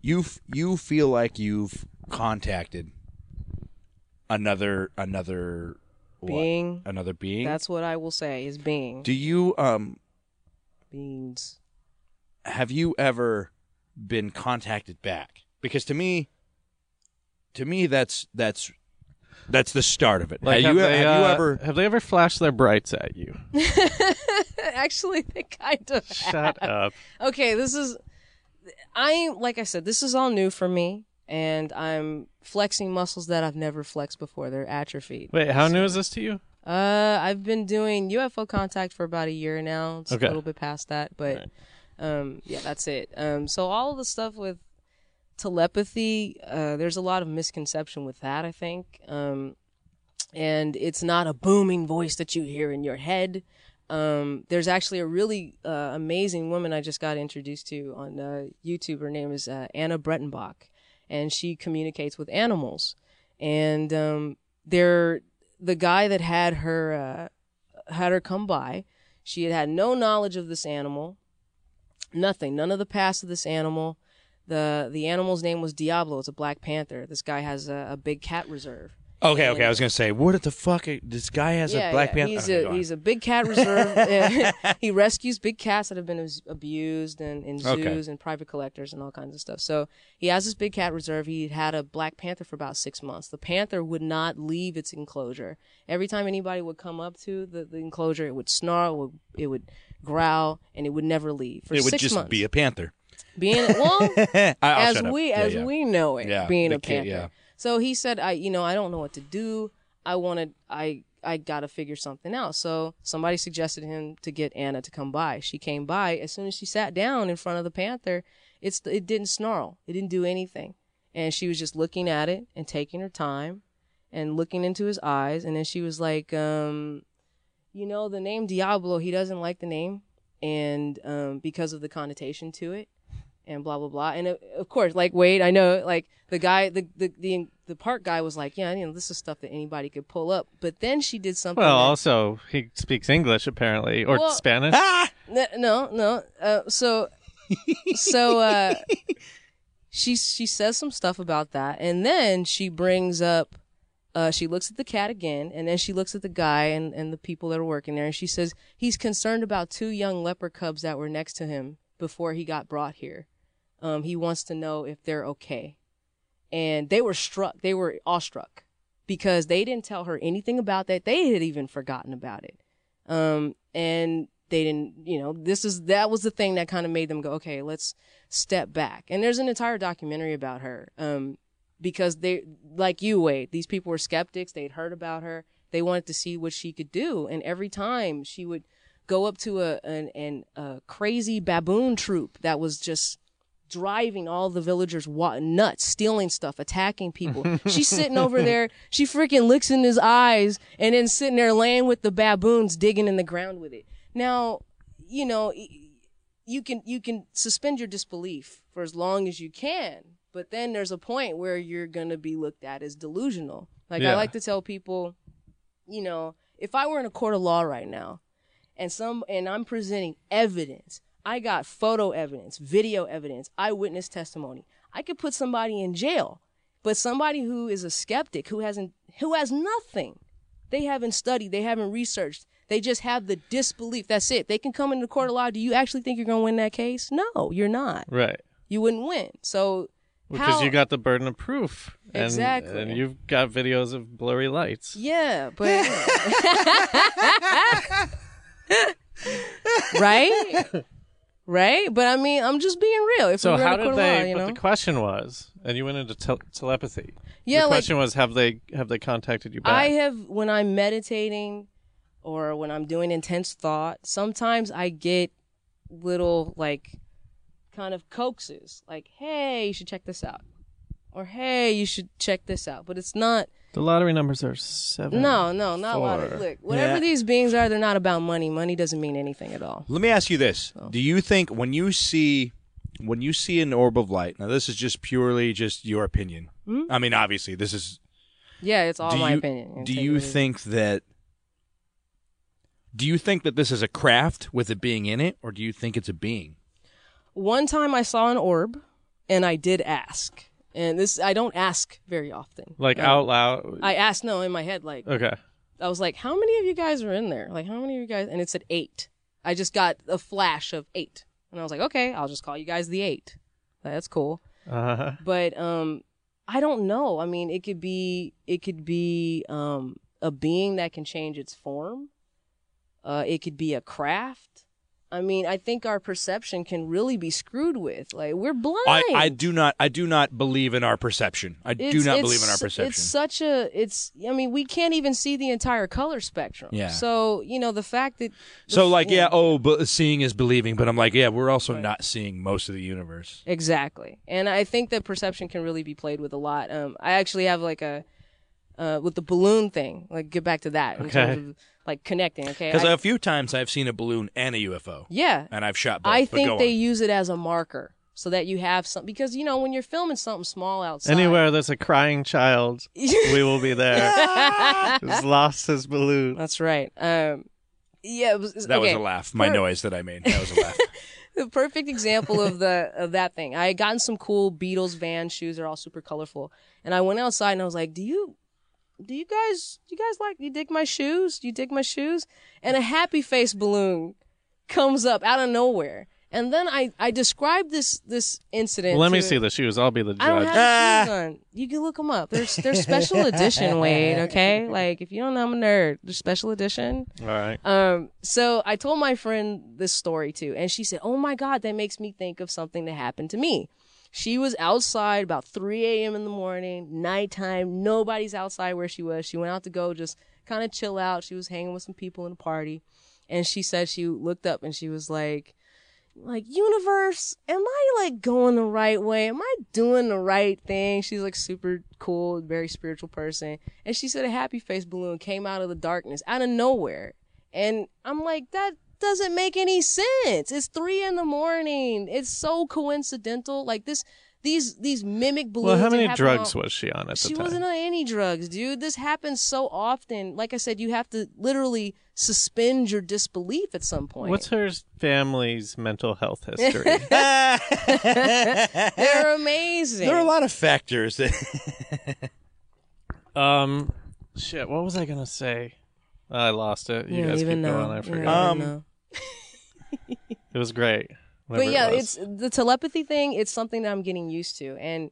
you f- you feel like you've contacted another another what? Being. another being. That's what I will say is being. Do you um Beings. Have you ever been contacted back? Because to me, to me that's that's that's the start of it. Like, have, you, they, have you uh, ever? have they ever flashed their brights at you? Actually, they kind of. Shut up. okay, this is I like I said, this is all new for me and I'm flexing muscles that I've never flexed before. They're atrophied. Wait, how new is this to you? Uh I've been doing UFO contact for about a year now. It's Okay. a little bit past that, but Right. Um yeah, that's it. Um so all the stuff with telepathy, uh there's a lot of misconception with that, I think. Um and it's not a booming voice that you hear in your head. Um, there's actually a really uh, amazing woman I just got introduced to on uh, YouTube. Her name is uh, Anna Breytenbach, and she communicates with animals. And um, they're the guy that had her uh, had her come by. She had had no knowledge of this animal, nothing, none of the past of this animal. the The animal's name was Diablo. It's a black panther. This guy has a, a big cat reserve. Okay, okay. I was gonna say, what the fuck? This guy has a Black Panther. He's Okay, a he's a big cat reserve. he rescues big cats that have been abused and in zoos Okay. and private collectors and all kinds of stuff. So he has this big cat reserve. He had a black panther for about six months. The panther would not leave its enclosure. Every time anybody would come up to the, the enclosure, it would snarl, it would, it would growl, and it would never leave for it would just months. be a panther. being well I- as we Yeah, as yeah. we know it Yeah, being a kid, panther. so he said i you know i don't know what to do. I wanted i i gotta figure something out. So somebody suggested him to get anna to come by. She came by. As soon as she sat down in front of the panther it's it didn't snarl. It didn't do anything. And she was just looking at it and taking her time and looking into his eyes. And then she was like um you know the name diablo he doesn't like the name and um because of the connotation to it and blah blah blah. And uh, of course, like wait I know like the guy, the the the, the park guy was like, yeah, you know, this is stuff that anybody could pull up. But then she did something. Well, that- also he speaks English apparently, or Well- Spanish. N- no, no. Uh, so, so uh, she she says some stuff about that, and then she brings up. Uh, she looks at the cat again, and then she looks at the guy and, and the people that are working there, and she says he's concerned about two young leopard cubs that were next to him before he got brought here. Um, he wants to know if they're okay, and they were struck. They were awestruck because they didn't tell her anything about that. They had even forgotten about it um, and they didn't you know this is that was the thing that kind of made them go okay let's step back and there's an entire documentary about her um, because they like you wade these people were skeptics they'd heard about her they wanted to see what she could do and every time she would go up to a an, an a crazy baboon troop that was just driving all the villagers nuts, stealing stuff, attacking people. She's sitting over there. She freaking looks in his eyes and then sitting there laying with the baboons, digging in the ground with it. Now, you know, you can you can suspend your disbelief for as long as you can, but then there's a point where you're gonna be looked at as delusional. Like I like to tell people, you know, if I were in a court of law right now, and some and I'm presenting evidence. I got photo evidence, video evidence, eyewitness testimony. I could put somebody in jail. But somebody who is a skeptic, who hasn't who has nothing. They haven't studied, they haven't researched. They just have the disbelief. That's it. They can come into the court of law. Do you actually think you're going to win that case? No, you're not. Right. You wouldn't win. So Because you got the burden of proof. And, Exactly. And you've got videos of blurry lights. Yeah, but right, right. But I mean, I'm just being real. If So we how did they? law, you but know, the question was, and you went into tel- telepathy. yeah, the like question was, have they have they contacted you back? I have when I'm meditating or when I'm doing intense thought. Sometimes I get little like kind of coaxes, like, "Hey, you should check this out," or "Hey, you should check this out." But it's not. the lottery numbers are seven. No, no, not a lot of look. Whatever Yeah. these beings are, they're not about money. Money doesn't mean anything at all. Let me ask you this: Do you think when you see when you see an orb of light? Now, this is just purely just your opinion. Hmm? I mean, obviously, this is. Yeah, it's all my you, opinion. Do Take you it with- think that? Do you think that this is a craft with a being in it, or do you think it's a being? One time I saw an orb, and I did ask, and this I don't ask very often. Like Um, out loud. I asked no in my head, like, okay. I was like, how many of you guys are in there? Like, how many of you guys? And it said eight. I just got a flash of eight, and I was like, okay, I'll just call you guys the eight. That's cool. Uh, But um, I don't know. I mean, it could be it could be um a being that can change its form. Uh, it could be a craft. I mean, I think our perception can really be screwed with. Like we're blind. I, I do not I do not believe in our perception. I do not believe in our perception. It's such a. It's. I mean, we can't even see the entire color spectrum. Yeah. So you know the fact that. the so like you yeah, oh, but seeing is believing, but I'm like, yeah, we're also not seeing most of the universe. Exactly. And I think that perception can really be played with a lot. Um, I actually have like a, uh, with the balloon thing, like get back to that in Okay. Terms of like connecting. Okay. Because a few times I've seen a balloon and a UFO, yeah. and I've shot both. I but think go they on. use it as a marker so that you have some, because you know, when you're filming something small outside. anywhere there's a crying child, we will be there. He's lost his balloon. That's right. Um, yeah. It was, that okay. was a laugh. My Per- noise that I made. That was a laugh. the perfect example of the of that thing. I had gotten some cool Beatles van shoes. They're all super colorful. And I went outside and I was like, "Do you do you guys do you guys like you dig my shoes? Do you dig my shoes?" And a happy face balloon comes up out of nowhere. And then I I described this this incident. Well, let me to- see the shoes. I'll be the I don't judge. have shoes on. You can look them up. They're they're special edition, Wade. Okay, like if you don't know, I'm a nerd. They're special edition. All right. Um, so I told my friend this story too, and she said, "Oh my God, that makes me think of something that happened to me." She was outside about 3 a.m. in the morning, nighttime. Nobody's outside where she was. She went out to go just kind of chill out. She was hanging with some people in a party, and she said she looked up and she was like, "Like universe, am I like going the right way? Am I doing the right thing?" She's like super cool, very spiritual person, and she said a happy face balloon came out of the darkness, out of nowhere. And I'm like, that doesn't make any sense. It's three in the morning. It's so coincidental. Like this, these these mimic balloons. Well, how many drugs all- was she on at the She time? She wasn't on any drugs, dude. This happens so often. Like I said, you have to literally suspend your disbelief at some point. What's her family's mental health history? They're amazing. there are a lot of factors um, shit. What was I gonna say? I lost it. You don't guys even keep know. going. I You forgot. don't even Um, know. it was great. but whatever it yeah, was. it's the telepathy thing. It's something that I'm getting used to, and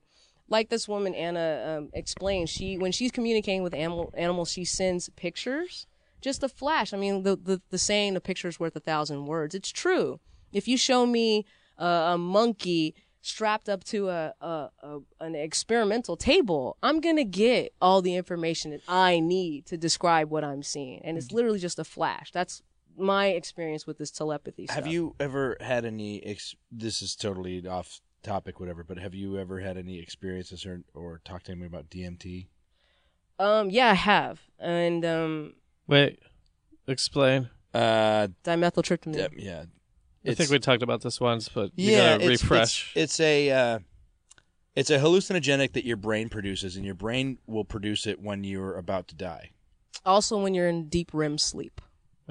like this woman Anna um, explained, she when she's communicating with animal animals, she sends pictures, just a flash. I mean, the the, the saying, "A picture's worth a thousand words." It's true. If you show me uh, a monkey strapped up to a, a, a an experimental table, I'm gonna get all the information that I need to describe what I'm seeing, and it's literally just a flash. That's my experience with this telepathy stuff. Have you ever had any? Ex- this is totally off topic, whatever. But have you ever had any experiences or or talked to anyone about DMT? Um, yeah, I have, and um, Wait, explain. Uh, dimethyltryptamine. yeah, yeah. I think we talked about this once, but you yeah, gotta it's, refresh. It's, it's a uh, it's a hallucinogenic that your brain produces, and your brain will produce it when you're about to die. Also, when you're in deep REM sleep.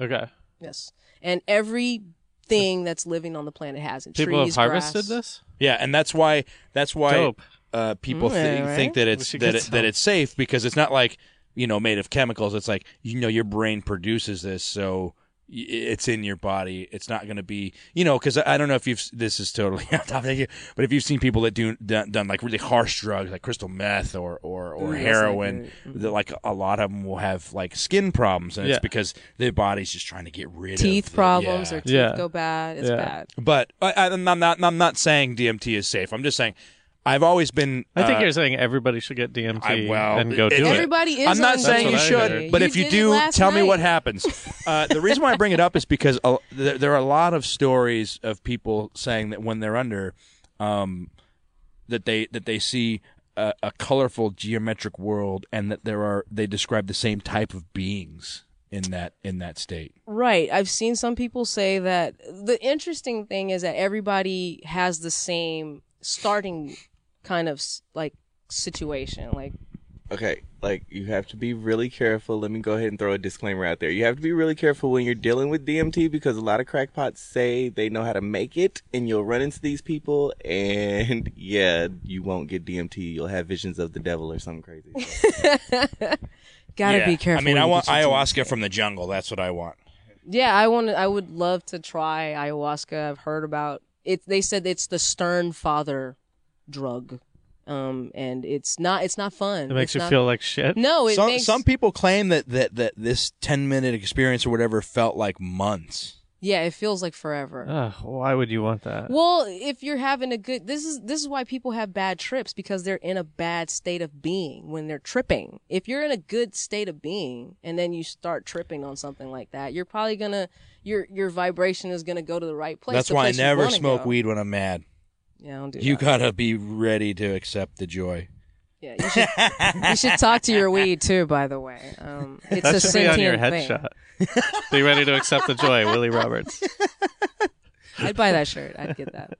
okay. Yes, and everything that's living on the planet has it. People Trees, have harvested grass. this. Yeah, and that's why that's why uh, people Mm, thi- right. think that it's that it, that it's safe because it's not like you know made of chemicals. It's like you know your brain produces this, so y- it's in your body. It's not going to be you know because I I don't know if you've this is totally off topic, you, but if you've seen people that do done, done like really harsh drugs like crystal meth or or, or mm, Ooh, that's heroin, mm-hmm. that like a lot of them will have like skin problems, and Yeah. it's because their body's just trying to get rid of Teeth problems yeah. or teeth Yeah. go bad. It's Yeah. bad. But I, I, I'm not. I'm not saying DMT is safe. I'm just saying I've always been. I think uh, you're saying everybody should get DMT I- well, and go it- do it. Everybody is. I'm not on saying you should, heard. but You if you do, last tell me what happens. Uh, the reason why I bring it up is because uh, th- there are a lot of stories of people saying that when they're under, um, that they that they see a, a colorful geometric world, and that there are they describe the same type of beings in that in that state. Right. I've seen some people say that the interesting thing is that everybody has the same starting kind of like situation. Like, Okay, like you have to be really careful. Let me go ahead and throw a disclaimer out there. You have to be really careful when you're dealing with DMT because a lot of crackpots say they know how to make it, and you'll run into these people, and yeah, you won't get DMT. You'll have visions of the devil or something crazy. Gotta Yeah. be careful. I mean, I want ayahuasca from the jungle. That's what I want. Yeah, I want. I would love to try ayahuasca. I've heard about it. They said it's the stern father drug, um, and it's not. It's not fun. It makes It's you not- feel like shit. No, it some makes some people claim that, that that this ten minute experience or whatever felt like months. Yeah, it feels like forever. Ugh, why would you want that? Well, if you're having a good, this is this is why people have bad trips because they're in a bad state of being when they're tripping. If you're in a good state of being and then you start tripping on something like that, you're probably gonna your your vibration is gonna go to the right place. That's the why I place you never smoke go. weed when I'm mad. Yeah, don't do You that. gotta be ready to accept the joy. Yeah, you should, you should talk to your weed too. By the way, um, it's that a should be on your headshot. be ready to accept the joy, Willie Roberts. I'd buy that shirt. I'd get that.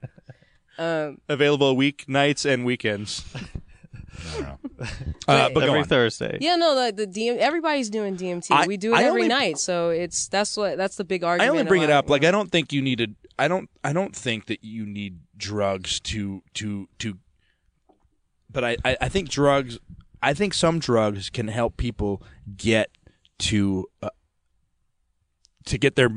Um, Available weeknights and weekends. uh, but go Every. Thursday. yeah, no, the, the DM, everybody's doing DMT. I- we do it I every only- night, so it's that's what that's the big argument. I only bring it up like know. I don't think you needed. I don't. I don't think that you need drugs to to to. But I, I, I think drugs. I think some drugs can help people get to uh, to get their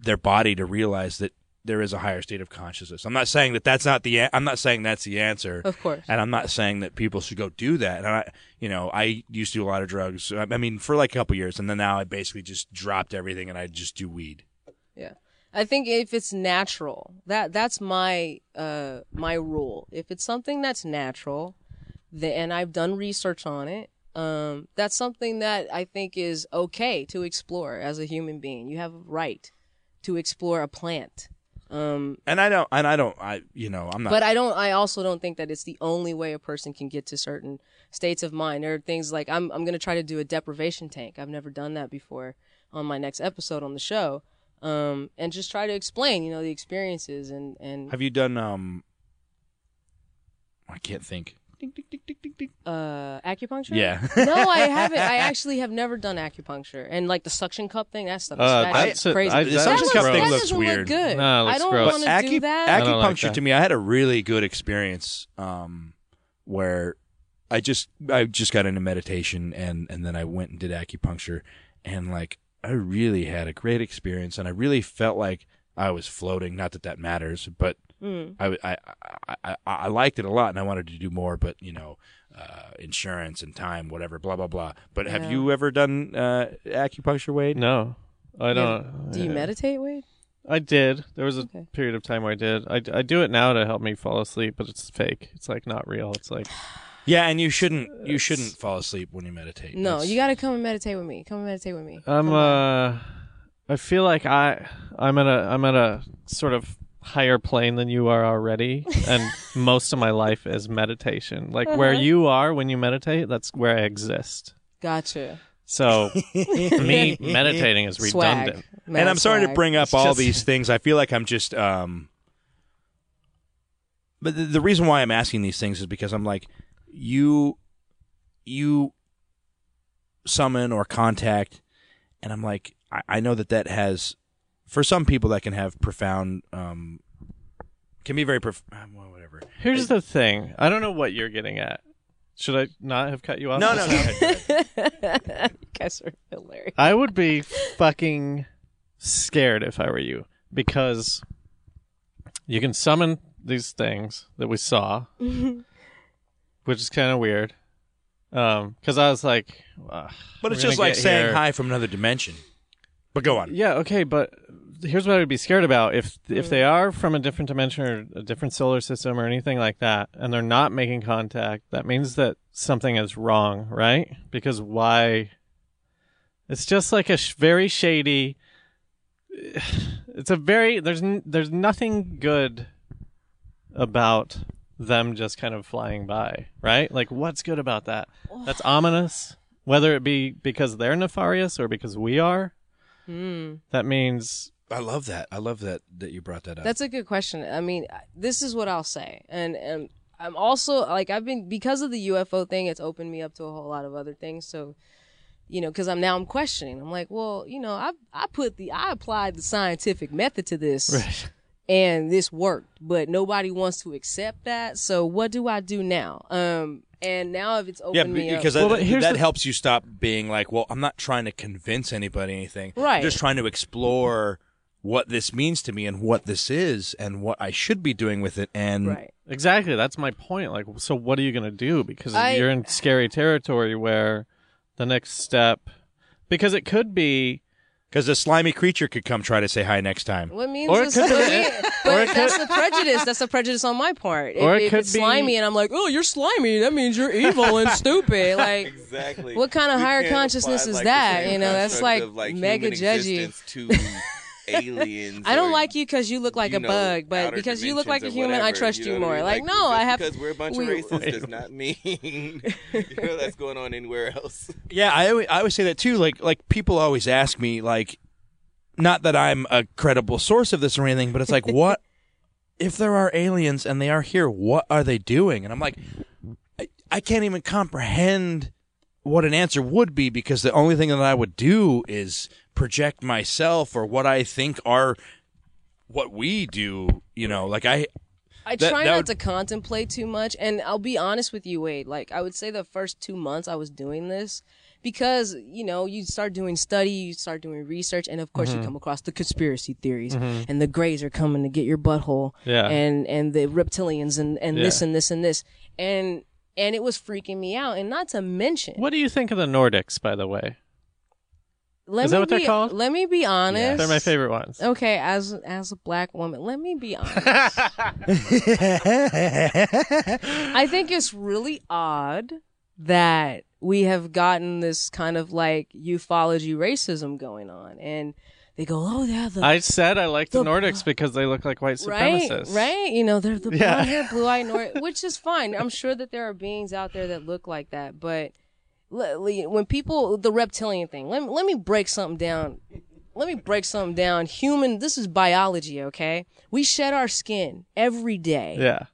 their body to realize that there is a higher state of consciousness. I'm not saying that that's not the. I'm not saying that's the answer. Of course. And I'm not saying that people should go do that. And I, you know, I used to do a lot of drugs. I I mean, for like a couple years, and then now I basically just dropped everything and I just do weed. Yeah. I think if it's natural, that that's my uh my rule. If it's something that's natural, the, and I've done research on it, um, that's something that I think is okay to explore as a human being. You have a right to explore a plant. Um, And I don't, and I don't, I, you know, I'm not. but I don't. I also don't think that it's the only way a person can get to certain states of mind. There are things like I'm. I'm going to try to do a deprivation tank. I've never done that before. On my next episode on the show, um, and just try to explain, you know, the experiences and and have you done? Um, I can't think. uh, acupuncture. Yeah. no, I haven't. I actually have never done acupuncture and like the suction cup thing. That stuff is Uh, that's that's it. crazy. I- The that suction cup thing that looks doesn't weird. Look good. No, it looks I don't gross. want But to do that. I don't like acupuncture that. to me, I had a really good experience. Um, where I just I just got into meditation and and then I went and did acupuncture and like I really had a great experience and I really felt like I was floating. Not that that matters, but Mm. I, I, I, I, I liked it a lot and I wanted to do more, but you know, uh, insurance and time, whatever, blah, blah, blah. But have you ever done uh, acupuncture, Wade? No, I don't. Do you uh, meditate, Wade? I did. There was a Okay. period of time where I did. I, I do it now to help me fall asleep, but it's fake. It's like not real. It's like Yeah, and you shouldn't you shouldn't fall asleep when you meditate. No, That's- you got to come and meditate with me. Come and meditate with me. I'm Come by. uh I feel like I I'm at a I'm at a sort of higher plane than you are already and most of my life is meditation. Like where Uh-huh. you are when you meditate, that's where I exist. Gotcha. So me meditating is Swag. redundant. Mad and I'm sorry to swag. bring up It's all just- these things. I feel like I'm just um But the, the reason why I'm asking these things is because I'm like you you summon or contact and I'm like I, I know that that has for some people that can have profound um can be very prof- um, well, whatever. Here's the thing. I don't know what you're getting at. Should I not have cut you off? No, no, no. you guys are hilarious. I would be fucking scared if I were you because you can summon these things that we saw, which is kind of weird. Um, because I was like, But it's we're just gonna like get saying here- hi from another dimension. But go on. Yeah, okay, but here's what I would be scared about if if they are from a different dimension or a different solar system or anything like that, and they're not making contact. That means that something is wrong, right? Because why? It's just like a sh- very shady. It's a very there's n- there's nothing good about them just kind of flying by, right? Like what's good about that? That's ominous. Whether it be because they're nefarious or because we are, Hmm. that means I love that. I love that that you brought that up. That's a good question. I mean, this is what I'll say, and and I'm also like I've been because of the UFO thing. It's opened me up to a whole lot of other things. So, you know, because I'm now I'm questioning. I'm like, well, you know, I I put the I applied the scientific method to this, and this worked, but nobody wants to accept that. So what do I do now? Um, and now if it's Yeah, opened me because up, Well, that, that the- helps you stop being like, well, I'm not trying to convince anybody anything. Right. I'm just trying to explore what this means to me and what this is and what I should be doing with it. And right. Exactly. That's my point. Like, so what are you going to do? Because I- you're in scary territory where the next step, because it could be, because a slimy creature could come try to say hi next time. What means Or it is, could be- or but it could- that's the prejudice. That's the prejudice on my part. If, Or it if could it's be- slimy and I'm like, oh, you're slimy, that means you're evil and stupid. Like, Exactly. What kind of We higher consciousness apply, is like, that? You know, that's construct like mega human judgy. Existence to aliens. I don't or, like you because you look like you a know, bug, but because you look like a dimensions or human, I trust you you, know what more. I mean? Like, no, just I have. because we're a bunch we- of racists does not mean you know that's going on anywhere else. Yeah, I always, I always say that too. Like like people always ask me like, not that I'm a credible source of this or anything, but it's like, what if there are aliens and they are here? What are they doing? And I'm like, I, I can't even comprehend what an answer would be because the only thing that I would do is project myself or what I think are what we do. You know, like I I That- try that not would- to contemplate too much, and I'll be honest with you, Wade. Like I would say, the first two months I was doing this because you know you start doing study, you start doing research, and of course Mm-hmm. you come across the conspiracy theories, and the Greys are coming to get your butthole, Yeah. and and the reptilians, and and this and this and this, and and it was freaking me out, and not to mention, what do you think of the Nordics, by the way? Let is me that what they're be, called? Let me be honest. They're my favorite ones. Okay, as as a black woman, let me be honest. I think it's really odd that we have gotten this kind of like ufology racism going on, and they go, "Oh yeah, the I said I like the, The- Nordics because they look like white right, supremacists. right? You know, they're the blonde Yeah. hair, blue eyed North, which is fine. I'm sure that there are beings out there that look like that, but when people the reptilian thing, let me, let me break something down. Let me break something down. Human, this is biology, okay? We shed our skin every day. Yeah.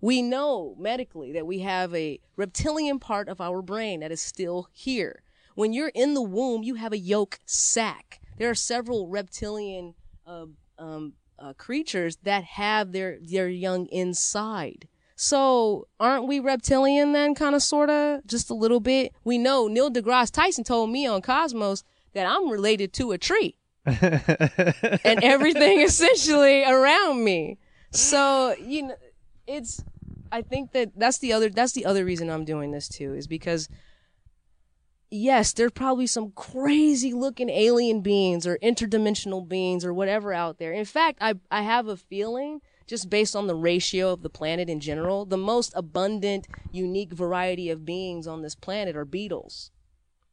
We know medically that we have a reptilian part of our brain that is still here. When you're in the womb, you have a yolk sac. There are several reptilian uh, um, uh, creatures that have their their young inside. So aren't we reptilian then, kind of, sorta, just a little bit? We know Neil deGrasse Tyson told me on Cosmos that I'm related to a tree and everything essentially around me. So you know, it's. I think that that's the other that's the other reason I'm doing this too is because yes, there's probably some crazy looking alien beings or interdimensional beings or whatever out there. In fact, I I have a feeling just based on the ratio of the planet in general, the most abundant, unique variety of beings on this planet are beetles.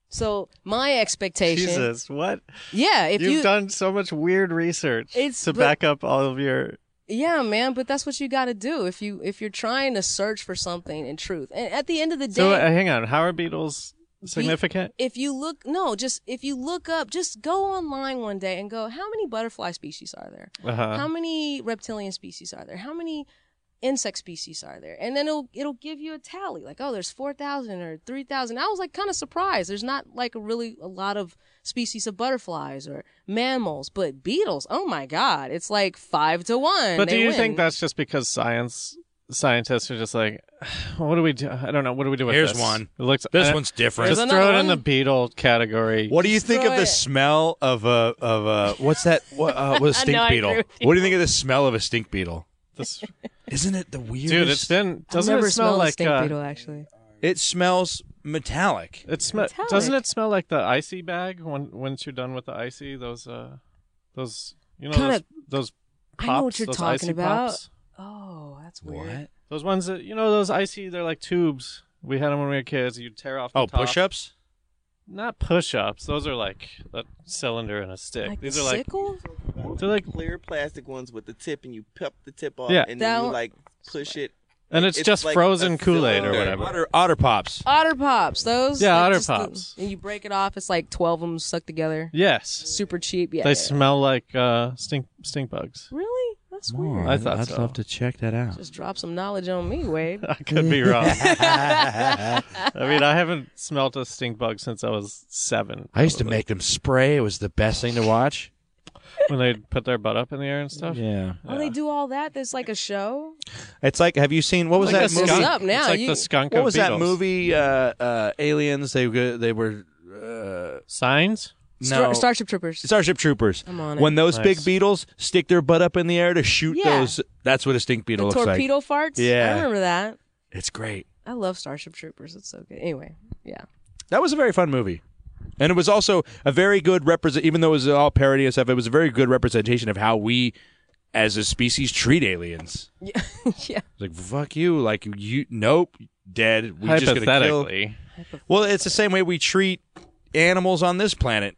So my expectation, Jesus, what? yeah, if You've you done so much weird research It's- to but- back up all of your. Yeah, man, but that's what you got to do if you if you're trying to search for something in truth. And at the end of the day, So uh, hang on, how are beetles significant? if you look no, just if you look up, just go online one day and go, how many butterfly species are there? Uh-huh. How many reptilian species are there? How many insect species are there? And then it'll it'll give you a tally, like oh, there's four thousand or three thousand. I was like kind of surprised. There's not like a really a lot of species of butterflies or mammals, but beetles. Oh my god, it's like five to one. But do you win. think that's just because science scientists are just like, what do we do? I don't know. What do we do with Here's this? one. It looks. this uh, one's different. There's Just another throw it in one. the beetle category. What do you think throw of the it- smell of a of a what's that? What uh, what a stink I agree beetle? with you. What do you think of the smell of a stink beetle? This, Isn't it the weirdest? dude, it's been. I've Doesn't never it smell smelled a like? stink Uh, beetle actually. It smells metallic. it sm- Metallic. Doesn't it smell like the icy bag when once you're done with the icy? Those uh, those you know Kinda- those those I know what you're those talking icy about. Pops? That's weird. Those ones that you know those icy. They're like tubes. We had them when we were kids. You tear off. The Oh, top. push-ups. Not push-ups. Those are like a cylinder and a stick. Like These are like sickle? they're like, clear plastic ones with the tip, and you pop the tip off, Yeah. and That then you like push it. and it's, It's just like frozen a Kool-Aid or cylinder. whatever. Otter, otter pops. Otter pops. Those. Yeah, like, Otter just the- Pops. and you break it off. It's like twelve of them stuck together. Yes, Super cheap. Yeah. they yeah. smell like uh, stink stink bugs. Really? That's weird. I thought I'd so. Love to check that out. Just drop some knowledge on me, Wade. I could be wrong. I mean, I haven't smelt a stink bug since I was seven. I used to probably. make them spray. It was the best thing to watch. when they put their butt up in the air and stuff. Yeah, Oh, they do all that. There's like a show. it's like. Have you seen what was Like that a movie? skunk. up now, It's like you- the skunk What of was that beetles. movie? Uh, uh, aliens. They were- they were uh, Signs. Star- Starship Troopers. Starship Troopers. I'm on it. When those big Nice. beetles stick their butt up in the air to shoot Yeah. those, that's what a stink beetle the looks like. torpedo farts. Yeah. I remember that. It's great. I love Starship Troopers. It's so good. Anyway, yeah. That was a very fun movie. And it was also a very good represent even though it was all parody and stuff, it was a very good representation of how we as a species treat aliens. Yeah. yeah. It's like fuck you, like you nope, dead. We just gonna kill. Hypothetically, Well, it's the same way we treat animals on this planet.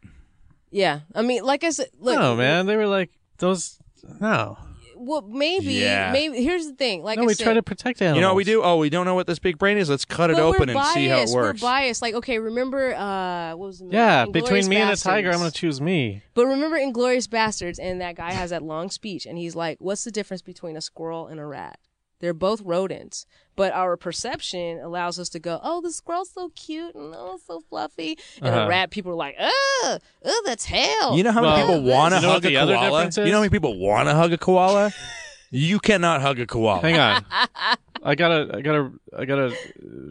Yeah. I mean, like I said, look. no man, they were like those. No, Well, maybe. Yeah. Maybe. Here's the thing. Like no, I we said, try to protect animals. You know what we do? Oh, we don't know what this big brain is. Let's cut it but open we're and see how it works. We're biased. Like, okay, remember uh, what was the movie? Yeah, Inglourious between me and a tiger, I'm Basterds. gonna choose me. But remember Inglourious Basterds, and that guy has that long speech, and he's like, "What's the difference between a squirrel and a rat? They're both rodents, but our perception allows us to go, oh, the squirrel's so cute and oh, so fluffy, and Uh-huh. a rat, people are like, "Ugh, oh, that's hell. You know how many Well, people want to you know hug a the other koala? You know how is? many people want to hug a koala? you cannot hug a koala. Hang on, I gotta, I gotta, I gotta.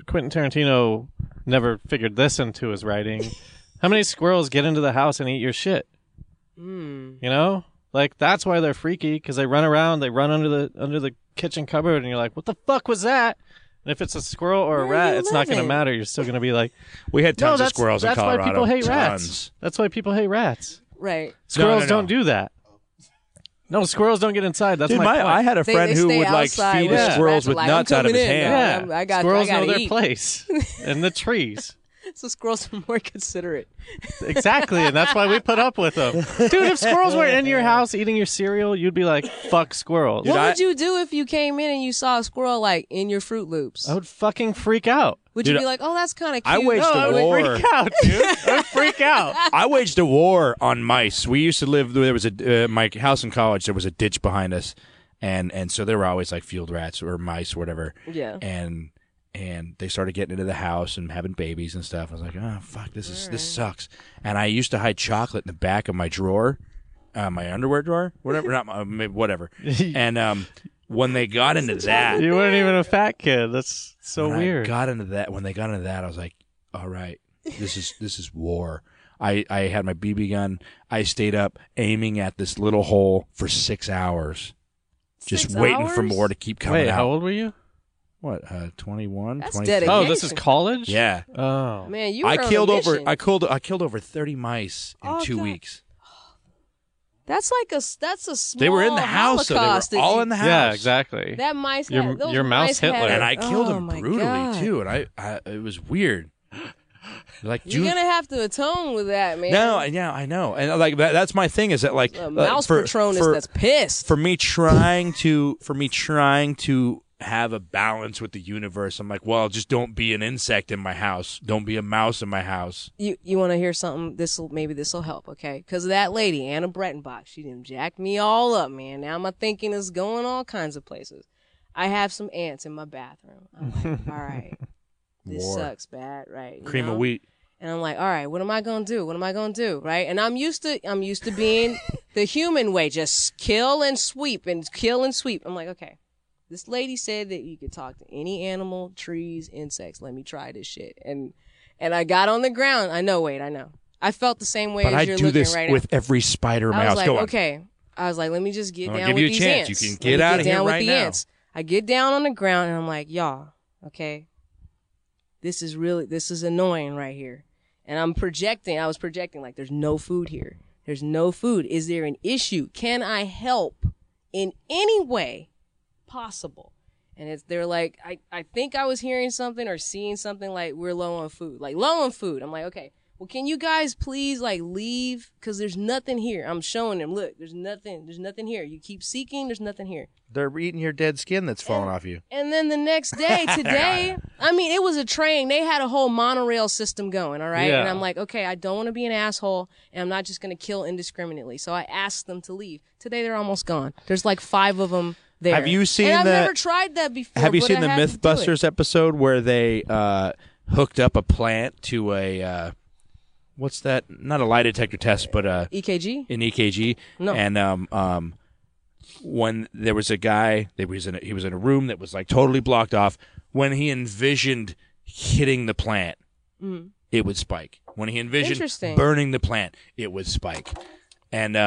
Quentin Tarantino never figured this into his writing. How many squirrels get into the house and eat your shit? Hmm. You know, like that's why they're freaky because they run around, they run under the under the kitchen cupboard, and you're like, "What the fuck was that?" And if it's a squirrel or a Where are rat, you it's not going to living? matter. You're still going to be like, We had "No, tons that's of squirrels that's in Colorado. That's why people hate rats. Tons. That's why people hate rats. Right. Squirrels no, no. don't do that. No, squirrels don't get inside. That's Dude, my, my, point. I had a They, friend they who stay would like outside feed with the Yeah. the squirrels with like, nuts I'm out of his in, hand. dog. I'm- I got, squirrels I gotta know their eat. place in the trees. So squirrels are more considerate. Exactly, and that's why we put up with them. Dude, if squirrels were in your house eating your cereal, you'd be like, "Fuck squirrels." what I- would you do if you came in and you saw a squirrel like in your Froot Loops? I would fucking freak out. would Dude, you be like, oh, that's kind of cute? I waged No, a I would freak out, dude. I would freak out. I waged a war on mice. We used to live. There was a uh, my house in college. There was a ditch behind us, and and so there were always like field rats or mice or whatever. Yeah. And and they started getting into the house and having babies and stuff. I was like, oh fuck, this is this sucks. And I used to hide chocolate in the back of my drawer, uh, my underwear drawer, whatever, not my, maybe whatever. and um, when they got into that, You weren't even a fat kid. That's so when I weird. got into that when they got into that, I was like, all right, this is this is war. I, I had my BB gun. I stayed up aiming at this little hole for six hours, just Six waiting for hours? more to keep coming Wait, out. how old were you? What? Uh, 21, That's 22? dedication. Oh, this is college. Yeah, Oh, Man, you I were on a killed over. mission. I killed. I killed over thirty mice in Oh, two God. weeks. That's like a that's a small They were in the house, so they were Holocaust all you- in the house. yeah, exactly. That mice Your- had, those your mouse mice Hitler. had- and I killed oh them my brutally God. too. And I, I, it was weird. Like, You're dude, gonna have to atone with that, man. no, yeah, I know, and like that, that's my thing. Is that like a uh, mouse for, patronus for, that's pissed. for me trying to for me trying to have a balance with the universe. I'm like, well, just don't be an insect in my house. Don't be a mouse in my house. you you want to hear something? This will maybe this will help, okay? Because that lady Anna Breytenbach, she didn't jack me all up, man. Now my thinking is going all kinds of places. I have some ants in my bathroom. I'm like, all right, this War. sucks bad, right? you Cream know? of wheat. And I'm like, all right, what am I gonna do? What am I gonna do? Right? And I'm used to I'm used to being the human way, just kill and sweep and kill and sweep. I'm like, okay. This lady said that you could talk to any animal, trees, insects. Let me try this shit. And and I got on the ground. I know, wait, I know. I felt the same way But as I you're do looking this right with every spider in now. my I was like, Go on. okay. I was like, let me just get gonna down give with you a these chance. ants. You can Let get me out of here down with right the now. ants. I get down on the ground and I'm like, y'all, okay, this is really this is annoying right here. And I'm projecting. I was projecting like there's no food here. There's no food. Is there an issue? Can I help in any way possible? And it's they're like, I, I think I was hearing something or seeing something like we're low on food. Like low on food. I'm like, okay, well can you guys please like leave? Cause there's nothing here. I'm showing them, look, there's nothing, there's nothing here. You keep seeking, there's nothing here. They're eating your dead skin that's falling off you. And then the next day, today, I mean, it was a train. They had a whole monorail system going, all right? Yeah. And I'm like, okay, I don't want to be an asshole, and I'm not just going to kill indiscriminately. So I asked them to leave. Today, they're almost gone. There's like five of them there. Have you seen And I've the- never tried that before. Have you seen I the had to do it. MythBusters episode where they uh, hooked up a plant to a uh, what's that? Not a lie detector test, but uh, EKG. an EKG. No. And um um when there was a guy that was in a, he was in a room that was like totally blocked off. When he envisioned hitting the plant, it would spike. When he envisioned Mm. Burning the plant, it would spike. And uh,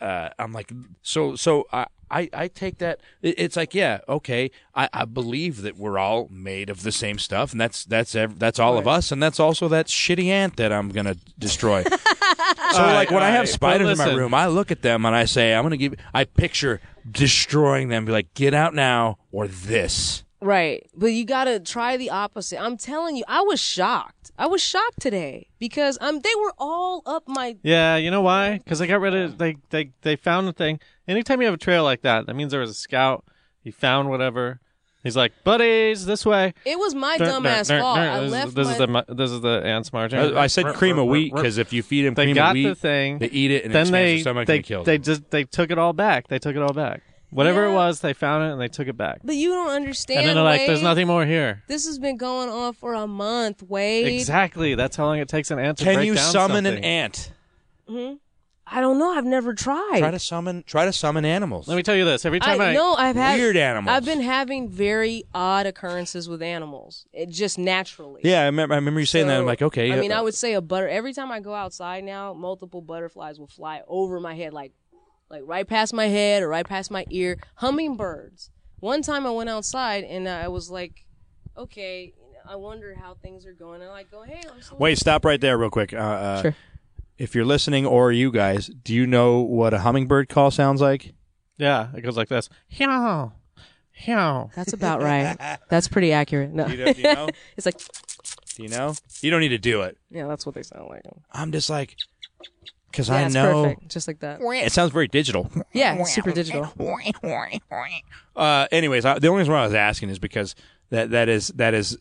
uh, uh, I'm like, so so I. I, I take that. It's like, yeah, okay. I, I believe that we're all made of the same stuff, and that's that's ev- that's all of us, and that's also that shitty ant that I'm gonna destroy. so, like when I have alright, spiders but in my room, I look at them and I say, I'm gonna give. I picture destroying them. Be like, get out now, or this. Right. But you gotta try the opposite. I'm telling you, I was shocked. I was shocked today because um they were all up my Yeah, you know why? Because they got rid of they they they found the thing. Anytime you have a trail like that, that means there was a scout. He found whatever. He's like, buddies, this way. it was my Dur- dumb ass dur- fault. dur- I this, left this my is the mu- this is the ants marching. I, I said cream of wheat because if you feed them They cream got of wheat, the thing. they eat it and then it expands they their stomach they and it kills they them. just they took it all back. They took it all back. Whatever it Yeah. was, they found it and they took it back. But you don't understand. And then they're like, "There's Wade. nothing more here." This has been going on for a month, Wade. Exactly. That's how long it takes an ant to Can break you down summon something. an ant? Hmm? I don't know. I've never tried. Try to summon. Try to summon animals. Let me tell you this: every time I, I no, I've had Weird animals. I've been having very odd occurrences with animals. It just naturally. yeah, I remember. I remember you saying that. I'm like, okay. I mean, I would say a butter. Every time I go outside now, multiple butterflies will fly over my head, like, like right past my head or right past my ear. Hummingbirds. One time I went outside and I was like, okay, I wonder how things are going. And I like go, hey, I'm so Wait, stop right there, real quick. Uh, uh, Sure. If you're listening, or you guys, do you know what a hummingbird call sounds like? yeah, it goes like this. Meow, meow. That's about right. That's pretty accurate. No, Do you know? Do you know? it's like, do you know? You don't need to do it. yeah, that's what they sound like. I'm just like, because Yeah, I it's know perfect, just like that. it sounds very digital. Yeah, it's super digital. Uh, anyways, I, the only reason why I was asking is because that that is that is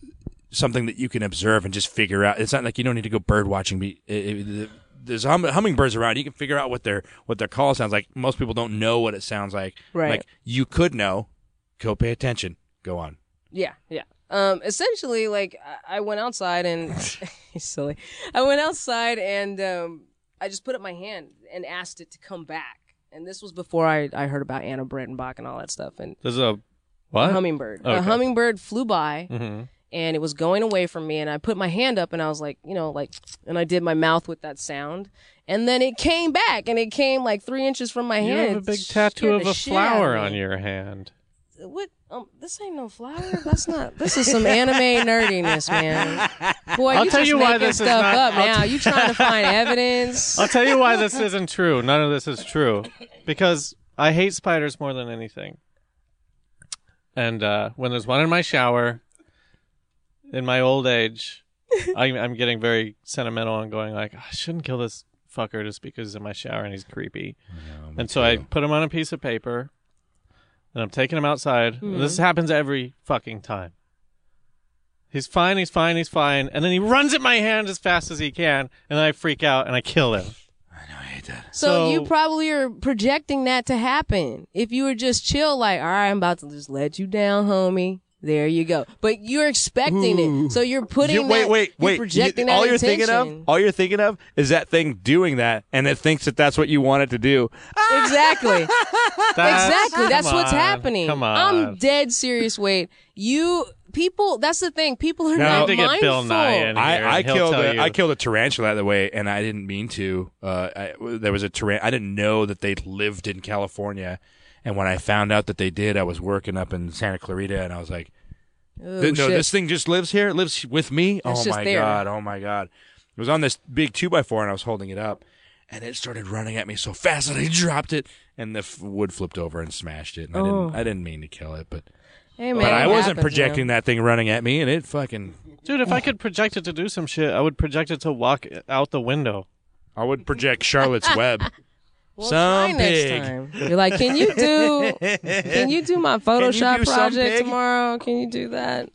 something that you can observe and just figure out. It's not like you don't need to go bird watching. Be it, it, there's hum, hummingbirds around. You can figure out what their what their call sounds like. Most people don't know what it sounds like. Right. Like you could know. Go pay attention. Go on. Yeah, yeah. Um, essentially, like I, I went outside and he's silly. I went outside and um, I just put up my hand and asked it to come back. And this was before I, I heard about Anna Breytenbach and all that stuff. And This is a what? a hummingbird, a hummingbird flew by hmm and it was going away from me. And I put my hand up and I was like, you know, like, and I did my mouth with that sound. And then it came back and it came like three inches from my You hand. You have a big tattoo of a shit out of flower on your hand. What? Um, this ain't no flower. That's not. This is some anime nerdiness, man. Boy, I'll you tell just you why making this is stuff not- up I'll now. you trying to find evidence? I'll tell you why this isn't true. None of this is true. Because I hate spiders more than anything. And uh, when there's one in my shower, in my old age, I'm, I'm getting very sentimental and going like, I shouldn't kill this fucker just because he's in my shower and he's creepy. and so I put him on a piece of paper, and I'm taking him outside. And This mm-hmm. happens every fucking time. He's fine, he's fine, he's fine. And then he runs at my hand as fast as he can, and then I freak out and I kill him. I know I hate that. So, So- you probably are projecting that to happen. If you were just chill, like, all right, I'm about to just let you down, homie. There you go. But you're expecting it, so you're putting You- wait, that, wait, you're wait. projecting You- all you're thinking of, all you're thinking of, is that thing doing that, and it thinks that that's what you want it to do. Exactly. That's, Exactly. That's come what's on, happening. Come on. I'm dead serious, Wait, You people that's the thing. People are No. not You have to get Bill mindful. Nye in. here, I, I killed tell a, you. I killed a tarantula that way, and I didn't mean to. Uh, I, there was a taran. I didn't know that they lived in California, and when I found out that they did, I was working up in Santa Clarita, and I was like, Oh, "Th- "No, shit. this thing just lives here. It lives with me. It's oh my there. god! Oh my god!" It was on this big two by four, and I was holding it up, and it started running at me so fast that I dropped it, and the f- wood flipped over and smashed it. And I didn't. Oh. I didn't mean to kill it, but Hey, man, but I wasn't happens, projecting man. that thing running at me, and it fucking. Dude, if I could project it to do some shit, I would project it to walk out the window. I would project Charlotte's Web. Well, Some try next pig. time. You're like, can you do? can you do my Photoshop do some project pig? tomorrow? Can you do that?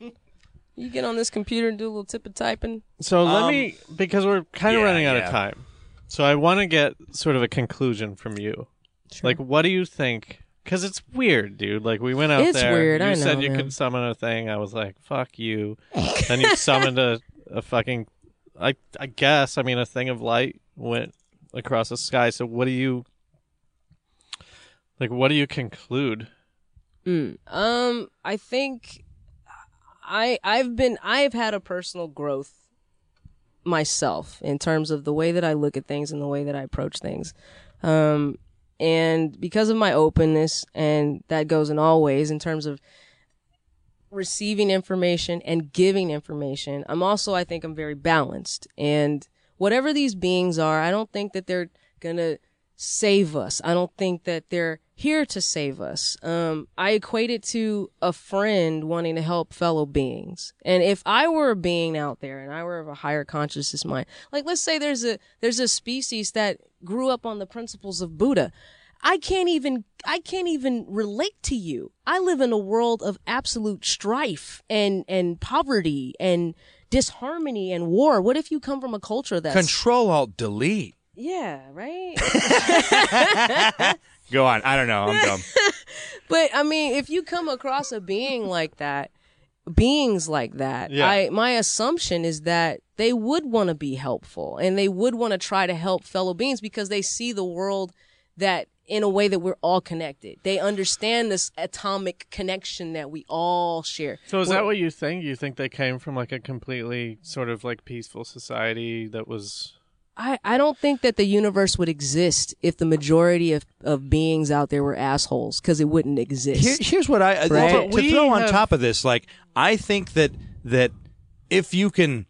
You get on this computer and do a little tip of typing. So let Um, me, because we're kind of yeah, running out yeah. of time. So I want to get sort of a conclusion from you. Like, what do you think? Because it's weird, dude. Like, we went out It's there. weird, You I said know, you man. could summon a thing. I was like, fuck you. then you summoned a, a fucking I I guess I mean a thing of light went across the sky. So what do you like? What do you conclude? Mm. Um, I think I I've been I've had a personal growth myself in terms of the way that I look at things and the way that I approach things. Um, and because of my openness, and that goes in all ways in terms of receiving information and giving information, I'm also I think I'm very balanced. And whatever these beings are, I don't think that they're gonna save us. I don't think that they're here to save us. Um, I equate it to a friend wanting to help fellow beings. And if I were a being out there and I were of a higher consciousness mind, like let's say there's a there's a species that grew up on the principles of Buddha. I can't even I can't even relate to you. I live in a world of absolute strife and and poverty and disharmony and war. What if you come from a culture that's Control Alt Delete. yeah, right? Go on. I don't know. I'm dumb. But I mean, if you come across a being like that, beings like that, Yeah. I my assumption is that they would want to be helpful and they would want to try to help fellow beings because they see the world that in a way that we're all connected. They understand this atomic connection that we all share. So is Well- that what you think? You think they came from like a completely sort of like peaceful society that was I, I don't think that the universe would exist if the majority of, of beings out there were assholes because it wouldn't exist. Here, here's what I uh, Right. to, to we throw on have- top of this. Like I think that that if you can,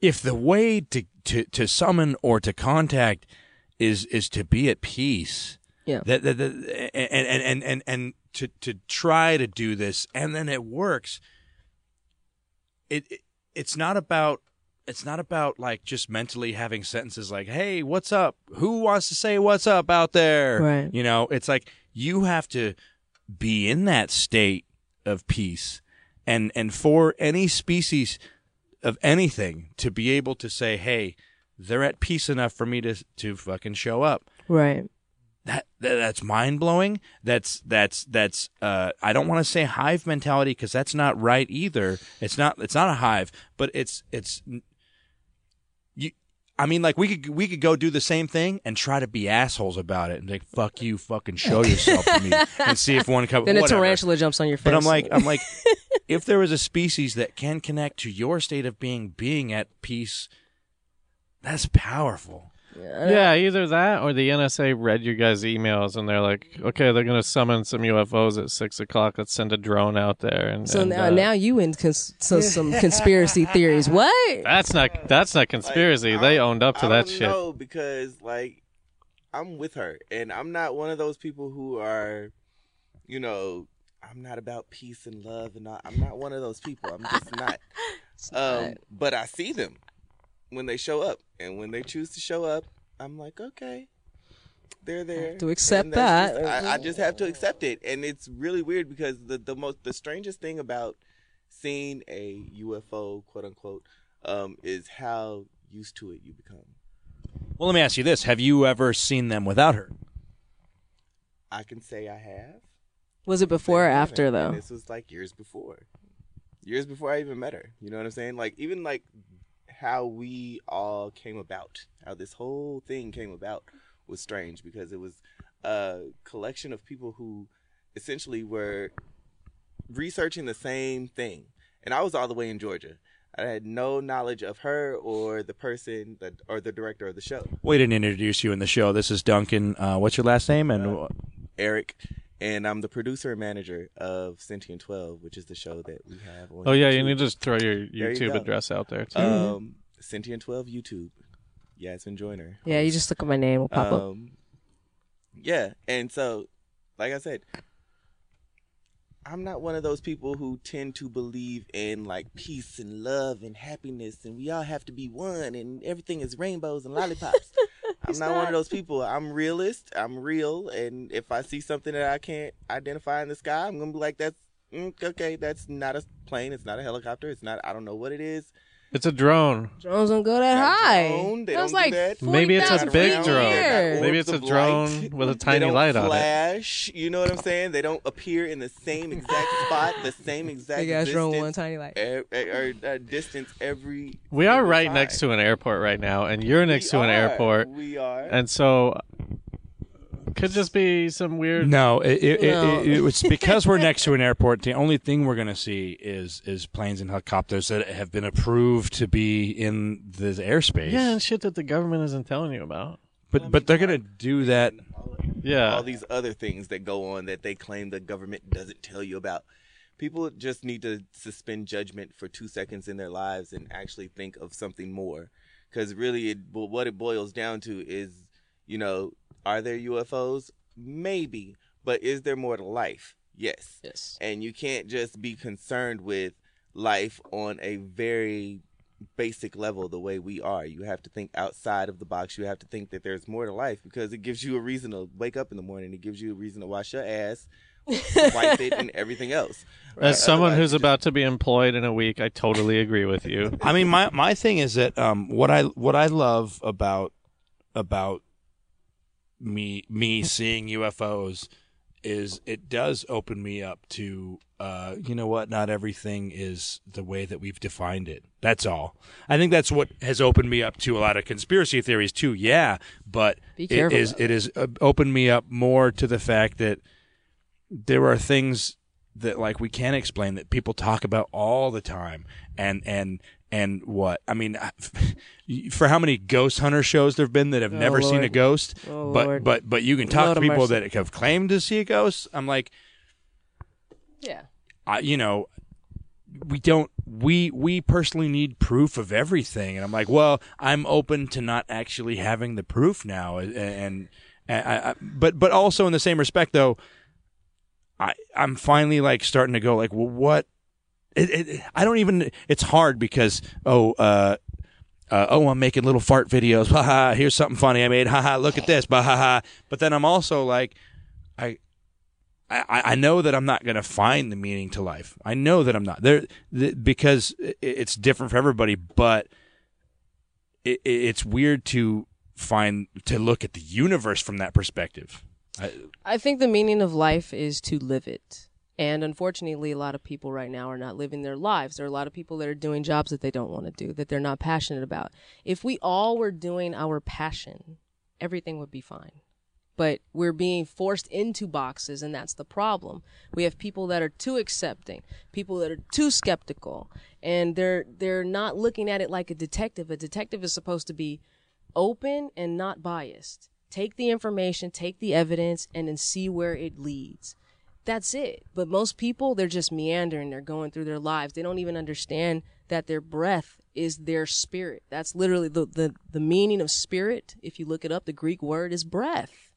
if the way to to, to summon or to contact is is to be at peace. Yeah. That, that, that and, and and and and to to try to do this and then it works. It, it it's not about it's not about like just mentally having sentences like hey what's up who wants to say what's up out there Right. you know it's like you have to be in that state of peace and and for any species of anything to be able to say hey they're at peace enough for me to to fucking show up right. that, that that's mind blowing. That's that's that's uh I don't want to say hive mentality because that's not right either. It's not it's not a hive, but it's it's. I mean, like we could we could go do the same thing and try to be assholes about it and like fuck you, fucking show yourself to me and see if one comes. Then a whatever. tarantula jumps on your face. But I'm like I'm like, if there was a species that can connect to your state of being, being at peace, that's powerful. Yeah, either that or the NSA read your guys' emails and they're like, okay, they're gonna summon some UFOs at six o'clock. Let's send a drone out there. And So and, now, uh, now you in cons- so some conspiracy theories. What? that's not that's not conspiracy. Like, they owned up to I that don't shit. know because like I'm with her, and I'm not one of those people who are, you know, I'm not about peace and love, and all. I'm not one of those people. I'm just not. Um, but I see them when they show up, and when they choose to show up, I'm like, okay, they're there. to accept that. just- I, I just have to accept it, and it's really weird because the the most the strangest thing about seeing a UFO, quote unquote, um, is how used to it you become. Well, let me ask you this: Have you ever seen them without her? I can say I have. Was it before or I haven't. after And though? This was like years before. Years before I even met her. You know what I'm saying? Like even like how we all came about, how this whole thing came about was strange because it was a collection of people who essentially were researching the same thing. And I was all the way in Georgia. I had no knowledge of her or the person that or the director of the show, We didn't introduce you in the show. This is Duncan. Uh, what's your last name? And Eric. And I'm the producer and manager of Sentient 12, which is the show that we have on Oh yeah, you YouTube. need to just throw your There you YouTube go. address out there too. Um, Sentient 12 YouTube. Yasmin Joyner. Yeah, you just look at my name, will pop up. Um, yeah, and so, like I said, I'm not one of those people who tend to believe in like peace and love and happiness, and we all have to be one, and everything is rainbows and lollipops. I'm not, one of those people. I'm realist. I'm real, and if I see something that I can't identify in the sky, I'm gonna be like, "That's mm, okay. That's not a plane. It's not a helicopter. It's not. I don't know what it is." It's a drone. Drones don't go that Not high. drone, they that was don't do like that. Maybe it's a big feet in the drone. air. Maybe it's a of drone light. with a They tiny don't light on it. flash. You know what I'm saying? They don't appear in the same exact spot, the same exact Big ass drone, distance, one tiny light. e- e- or uh, distance every. We are single right time. next to an airport right now, and you're next We to an are. airport, We are. and so could just be some weird. No, it, it, No. It, it, it's because we're next to an airport. The only thing we're going to see is is planes and helicopters that have been approved to be in the airspace. Yeah, and shit that the government isn't telling you about. but but they're going to do that. Yeah, all these other things that go on that they claim the government doesn't tell you about. People just need to suspend judgment for two seconds in their lives and actually think of something more. Because really, it, what it boils down to is, you know, are there UFOs? Maybe. But is there more to life? Yes. Yes. And you can't just be concerned with life on a very basic level the way we are. You have to think outside of the box. You have to think that there's more to life because it gives you a reason to wake up in the morning. It gives you a reason to wash your ass, wipe it, and everything else. as someone Otherwise, who's you about to be employed in a week, I totally agree with you. I mean, my my thing is that um, what I what I love about about me me seeing UFOs is it does open me up to uh, you know what? Not everything is the way that we've defined it. That's all. I think that's what has opened me up to a lot of conspiracy theories too yeah but it careful. it has uh, opened me up more to the fact that there are things that like we can't explain that people talk about all the time and and and what i mean for how many ghost hunter shows there've been that have Oh, never seen a ghost Oh, but Lord. but but you can talk Lord to people mercy. that have claimed to see a ghost i'm like Yeah. I, you know we don't we we personally need proof of everything and i'm like well i'm open to not actually having the proof now and and, and I, I, but but also in the same respect though i i'm finally like starting to go like well what it, it, i don't even it's hard because oh uh uh, oh, I'm making little fart videos. Ha ha! Here's something funny I made. Ha ha! Look at this. Ha ha! But then I'm also like, I, I, I know that I'm not going to find the meaning to life. I know that I'm not there th- because i- it's different for everybody. But it, it, it's weird to find to look at the universe from that perspective. I, I think the meaning of life is to live it. And unfortunately, a lot of people right now are not living their lives. There are a lot of people that are doing jobs that they don't want to do, that they're not passionate about. If we all were doing our passion, everything would be fine. But we're being forced into boxes, and that's the problem. We have people that are too accepting, people that are too skeptical, and they're they're not looking at it like a detective. A detective is supposed to be open and not biased. Take the information, take the evidence, and then see where it leads. That's it. But most people, they're just meandering. They're going through their lives. They don't even understand that their breath is their spirit. That's literally the, the, the meaning of spirit. If you look it up, the Greek word is breath.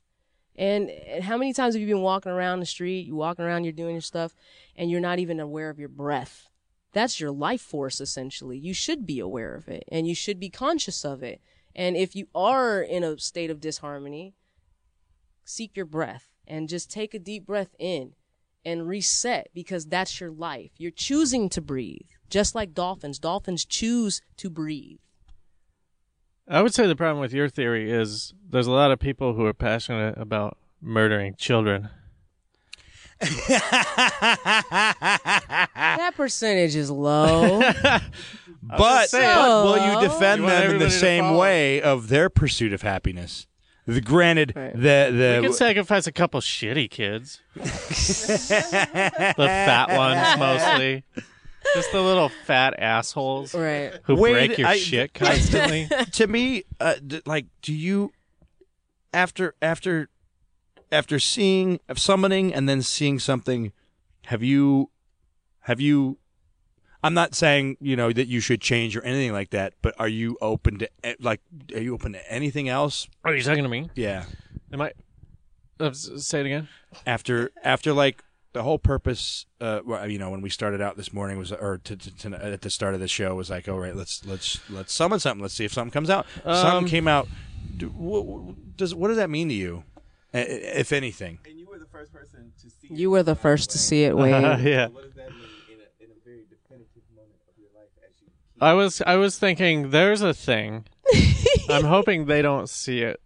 And, how many times have you been walking around the street, you walking around, you're doing your stuff, and you're not even aware of your breath? That's your life force, essentially. You should be aware of it, and you should be conscious of it. And if you are in a state of disharmony, seek your breath and just take a deep breath in and reset because that's your life. You're choosing to breathe, just like dolphins. Dolphins choose to breathe. I would say the problem with your theory is there's a lot of people who are passionate about murdering children. That percentage is low. but saying. but will you defend You them in the same way of their pursuit of happiness? The, granted, Right. the the We can sacrifice a couple shitty kids. the fat ones mostly. Just the little fat assholes right. who Wade, break your I- shit constantly. to me, uh, d- like, do you after after after seeing of summoning and then seeing something, have you have you? I'm not saying you know that you should change or anything like that, but are you open to eh, like are you open to anything else? Are you talking to me? Yeah. Am I? Uh, s- say it again. After after like the whole purpose, uh, well, you know, when we started out this morning was, or to, to, to, at the start of the show was like, all right, let's let's let's summon something. Let's see if something comes out. Um, something came out. Do, what, what- does what does that mean to you, i- i- if anything? And you were the first person to see. You were the first to see it, Wade. yeah. What does that mean in a, in a very definitive moment of your life as you I was I was thinking there's a thing. I'm hoping they don't see it.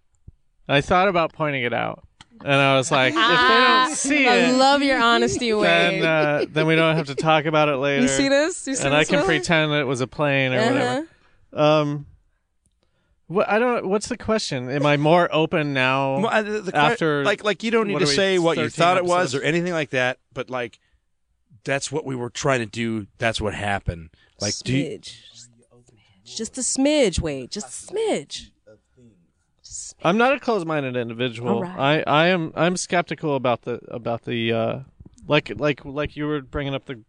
I thought about pointing it out, and I was like, if they don't see I it, love your honesty, then Wade. uh, then we don't have to talk about it later. you see this? You see and I this, can Willie? pretend that it was a plane or Uh-huh. whatever. Um, what I don't. What's the question? Am I more open now? Well, uh, the- the que- after like like you don't need what to are we, say what you 13 thought it was episodes? or anything like that, but like that's what we were trying to do. That's what happened. Like, do you. Just a smidge, Wade. Just a smidge. I'm not a closed-minded individual. All right. I, I am I'm skeptical about the about the uh, like like like you were bringing up the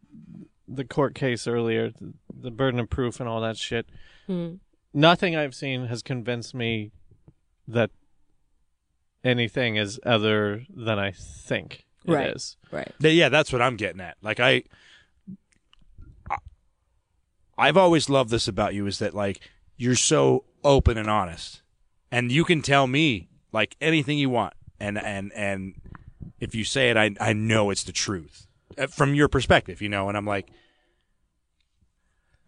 the court case earlier, the, the burden of proof and all that shit. Hmm. Nothing I've seen has convinced me that anything is other than I think it is. Right. Right. Yeah, that's what I'm getting at. Like I, I I've always loved this about you is that like you're so open and honest, and you can tell me like anything you want, and and and if you say it, I I know it's the truth Uh, from your perspective, you know, and I'm like.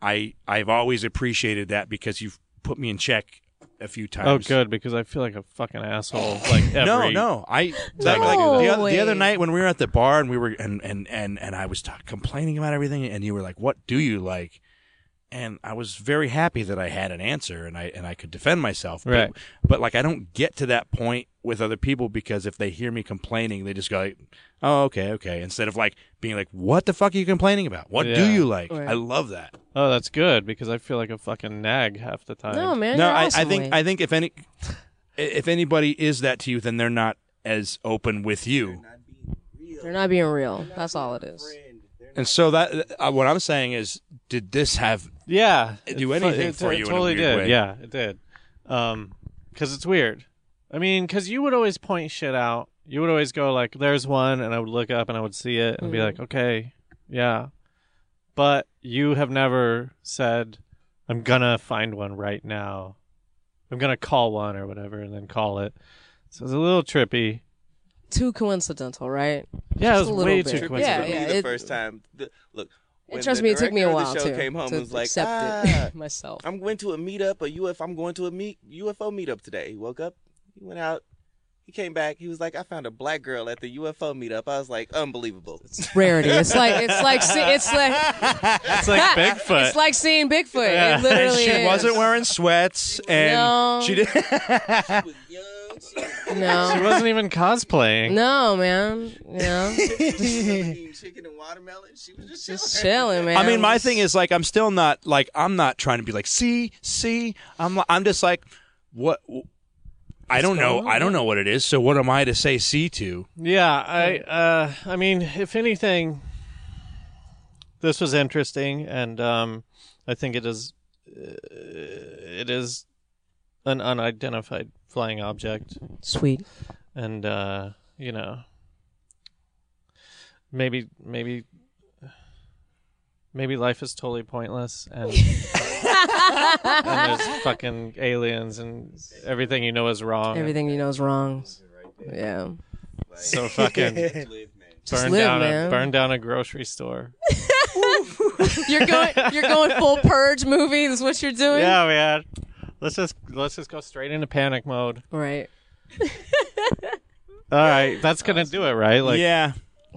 I I've always appreciated that because you've put me in check a few times. Oh, good because I feel like a fucking asshole. Like every, No, no. I like, No like the, other, the other night when we were at the bar and we were and and and and I was ta complaining about everything and you were like, "What do you like?" And I was very happy that I had an answer and I and I could defend myself. But, Right. But like I don't get to that point with other people because if they hear me complaining, they just go like, "Oh, okay, okay." Instead of like being like, "What the fuck are you complaining about? What do you like?" Right. I love that. Oh, that's good because I feel like a fucking nag half the time. No, man. no, you're I, I think Wade. I think if any if anybody is that to you, then they're not as open with you. They're not being real. That's all it is. And so that uh, what I'm saying is, did this have? Yeah, Do anything it, for it you in a totally weird did. way. Yeah, it did. Um, because it's weird. I mean, because you would always point shit out. You would always go like, "There's one," and I would look up and I would see it and be like, "Okay, yeah." But you have never said, "I'm gonna find one right now." I'm gonna call one or whatever, and then call it. So it's a little trippy. Too coincidental, right? Yeah, Just it a was little way bit. too Yeah, coincidental. For yeah. me, the it- first time, the, look. when trust the me, it took me a while the show too Came home to was like, accept ah, it myself. I'm going to a meetup, a UF. I'm going to a meet UFO meetup today. He woke up, he went out, he came back. He was like, I found a black girl at the UFO meetup. I was like, unbelievable. It's rarity. It's like it's like see- it's like It's like Bigfoot. it's like seeing Bigfoot. Yeah. It And literally she is. wasn't wearing sweats, and No. she did. she was young. She was No. she wasn't even cosplaying. No, man. You know, chicken and watermelon. She was just, just chilling. chilling, man. I mean, my thing is like, I'm still not like, I'm not trying to be like, see, see. I'm, I'm just like, what? I don't know. on? I don't know what it is. So what am I to say see to? Yeah, I uh I mean, if anything this was interesting and um I think it is uh, it is an unidentified flying object sweet. and uh you know maybe maybe maybe life is totally pointless and and there's fucking aliens and everything you know is wrong. Everything you know is wrong. Yeah. So fucking Live, burn live, down man. a burn down a grocery store. You're going. You're going full purge movie. Is what you're doing. Yeah, man. Let's just let's just go straight into panic mode. Right. All right, that's gonna do it, right? Like, yeah.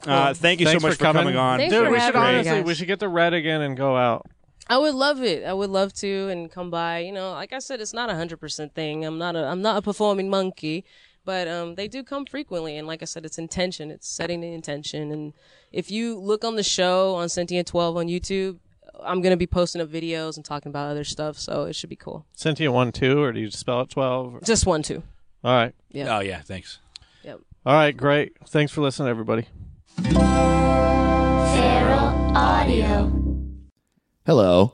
Uh, thank you so thanks much for for coming. coming on. Thanks dude, for we having should me, honestly guys. we should get the red again and go out. I would love it. I would love to and come by. You know, like I said, it's not a hundred percent thing. I'm not a I'm not a performing monkey, but um, they do come frequently. And like I said, it's intention. It's setting the intention. And if you look on the show on Sentient Twelve on YouTube, I'm gonna be posting up videos and talking about other stuff. So it should be cool. Sentient one two, or do you spell it twelve? or- Just one, two. All right, Yeah. Oh yeah, thanks. Yep. all right, great. Thanks for listening, everybody. Feral Audio. Hello,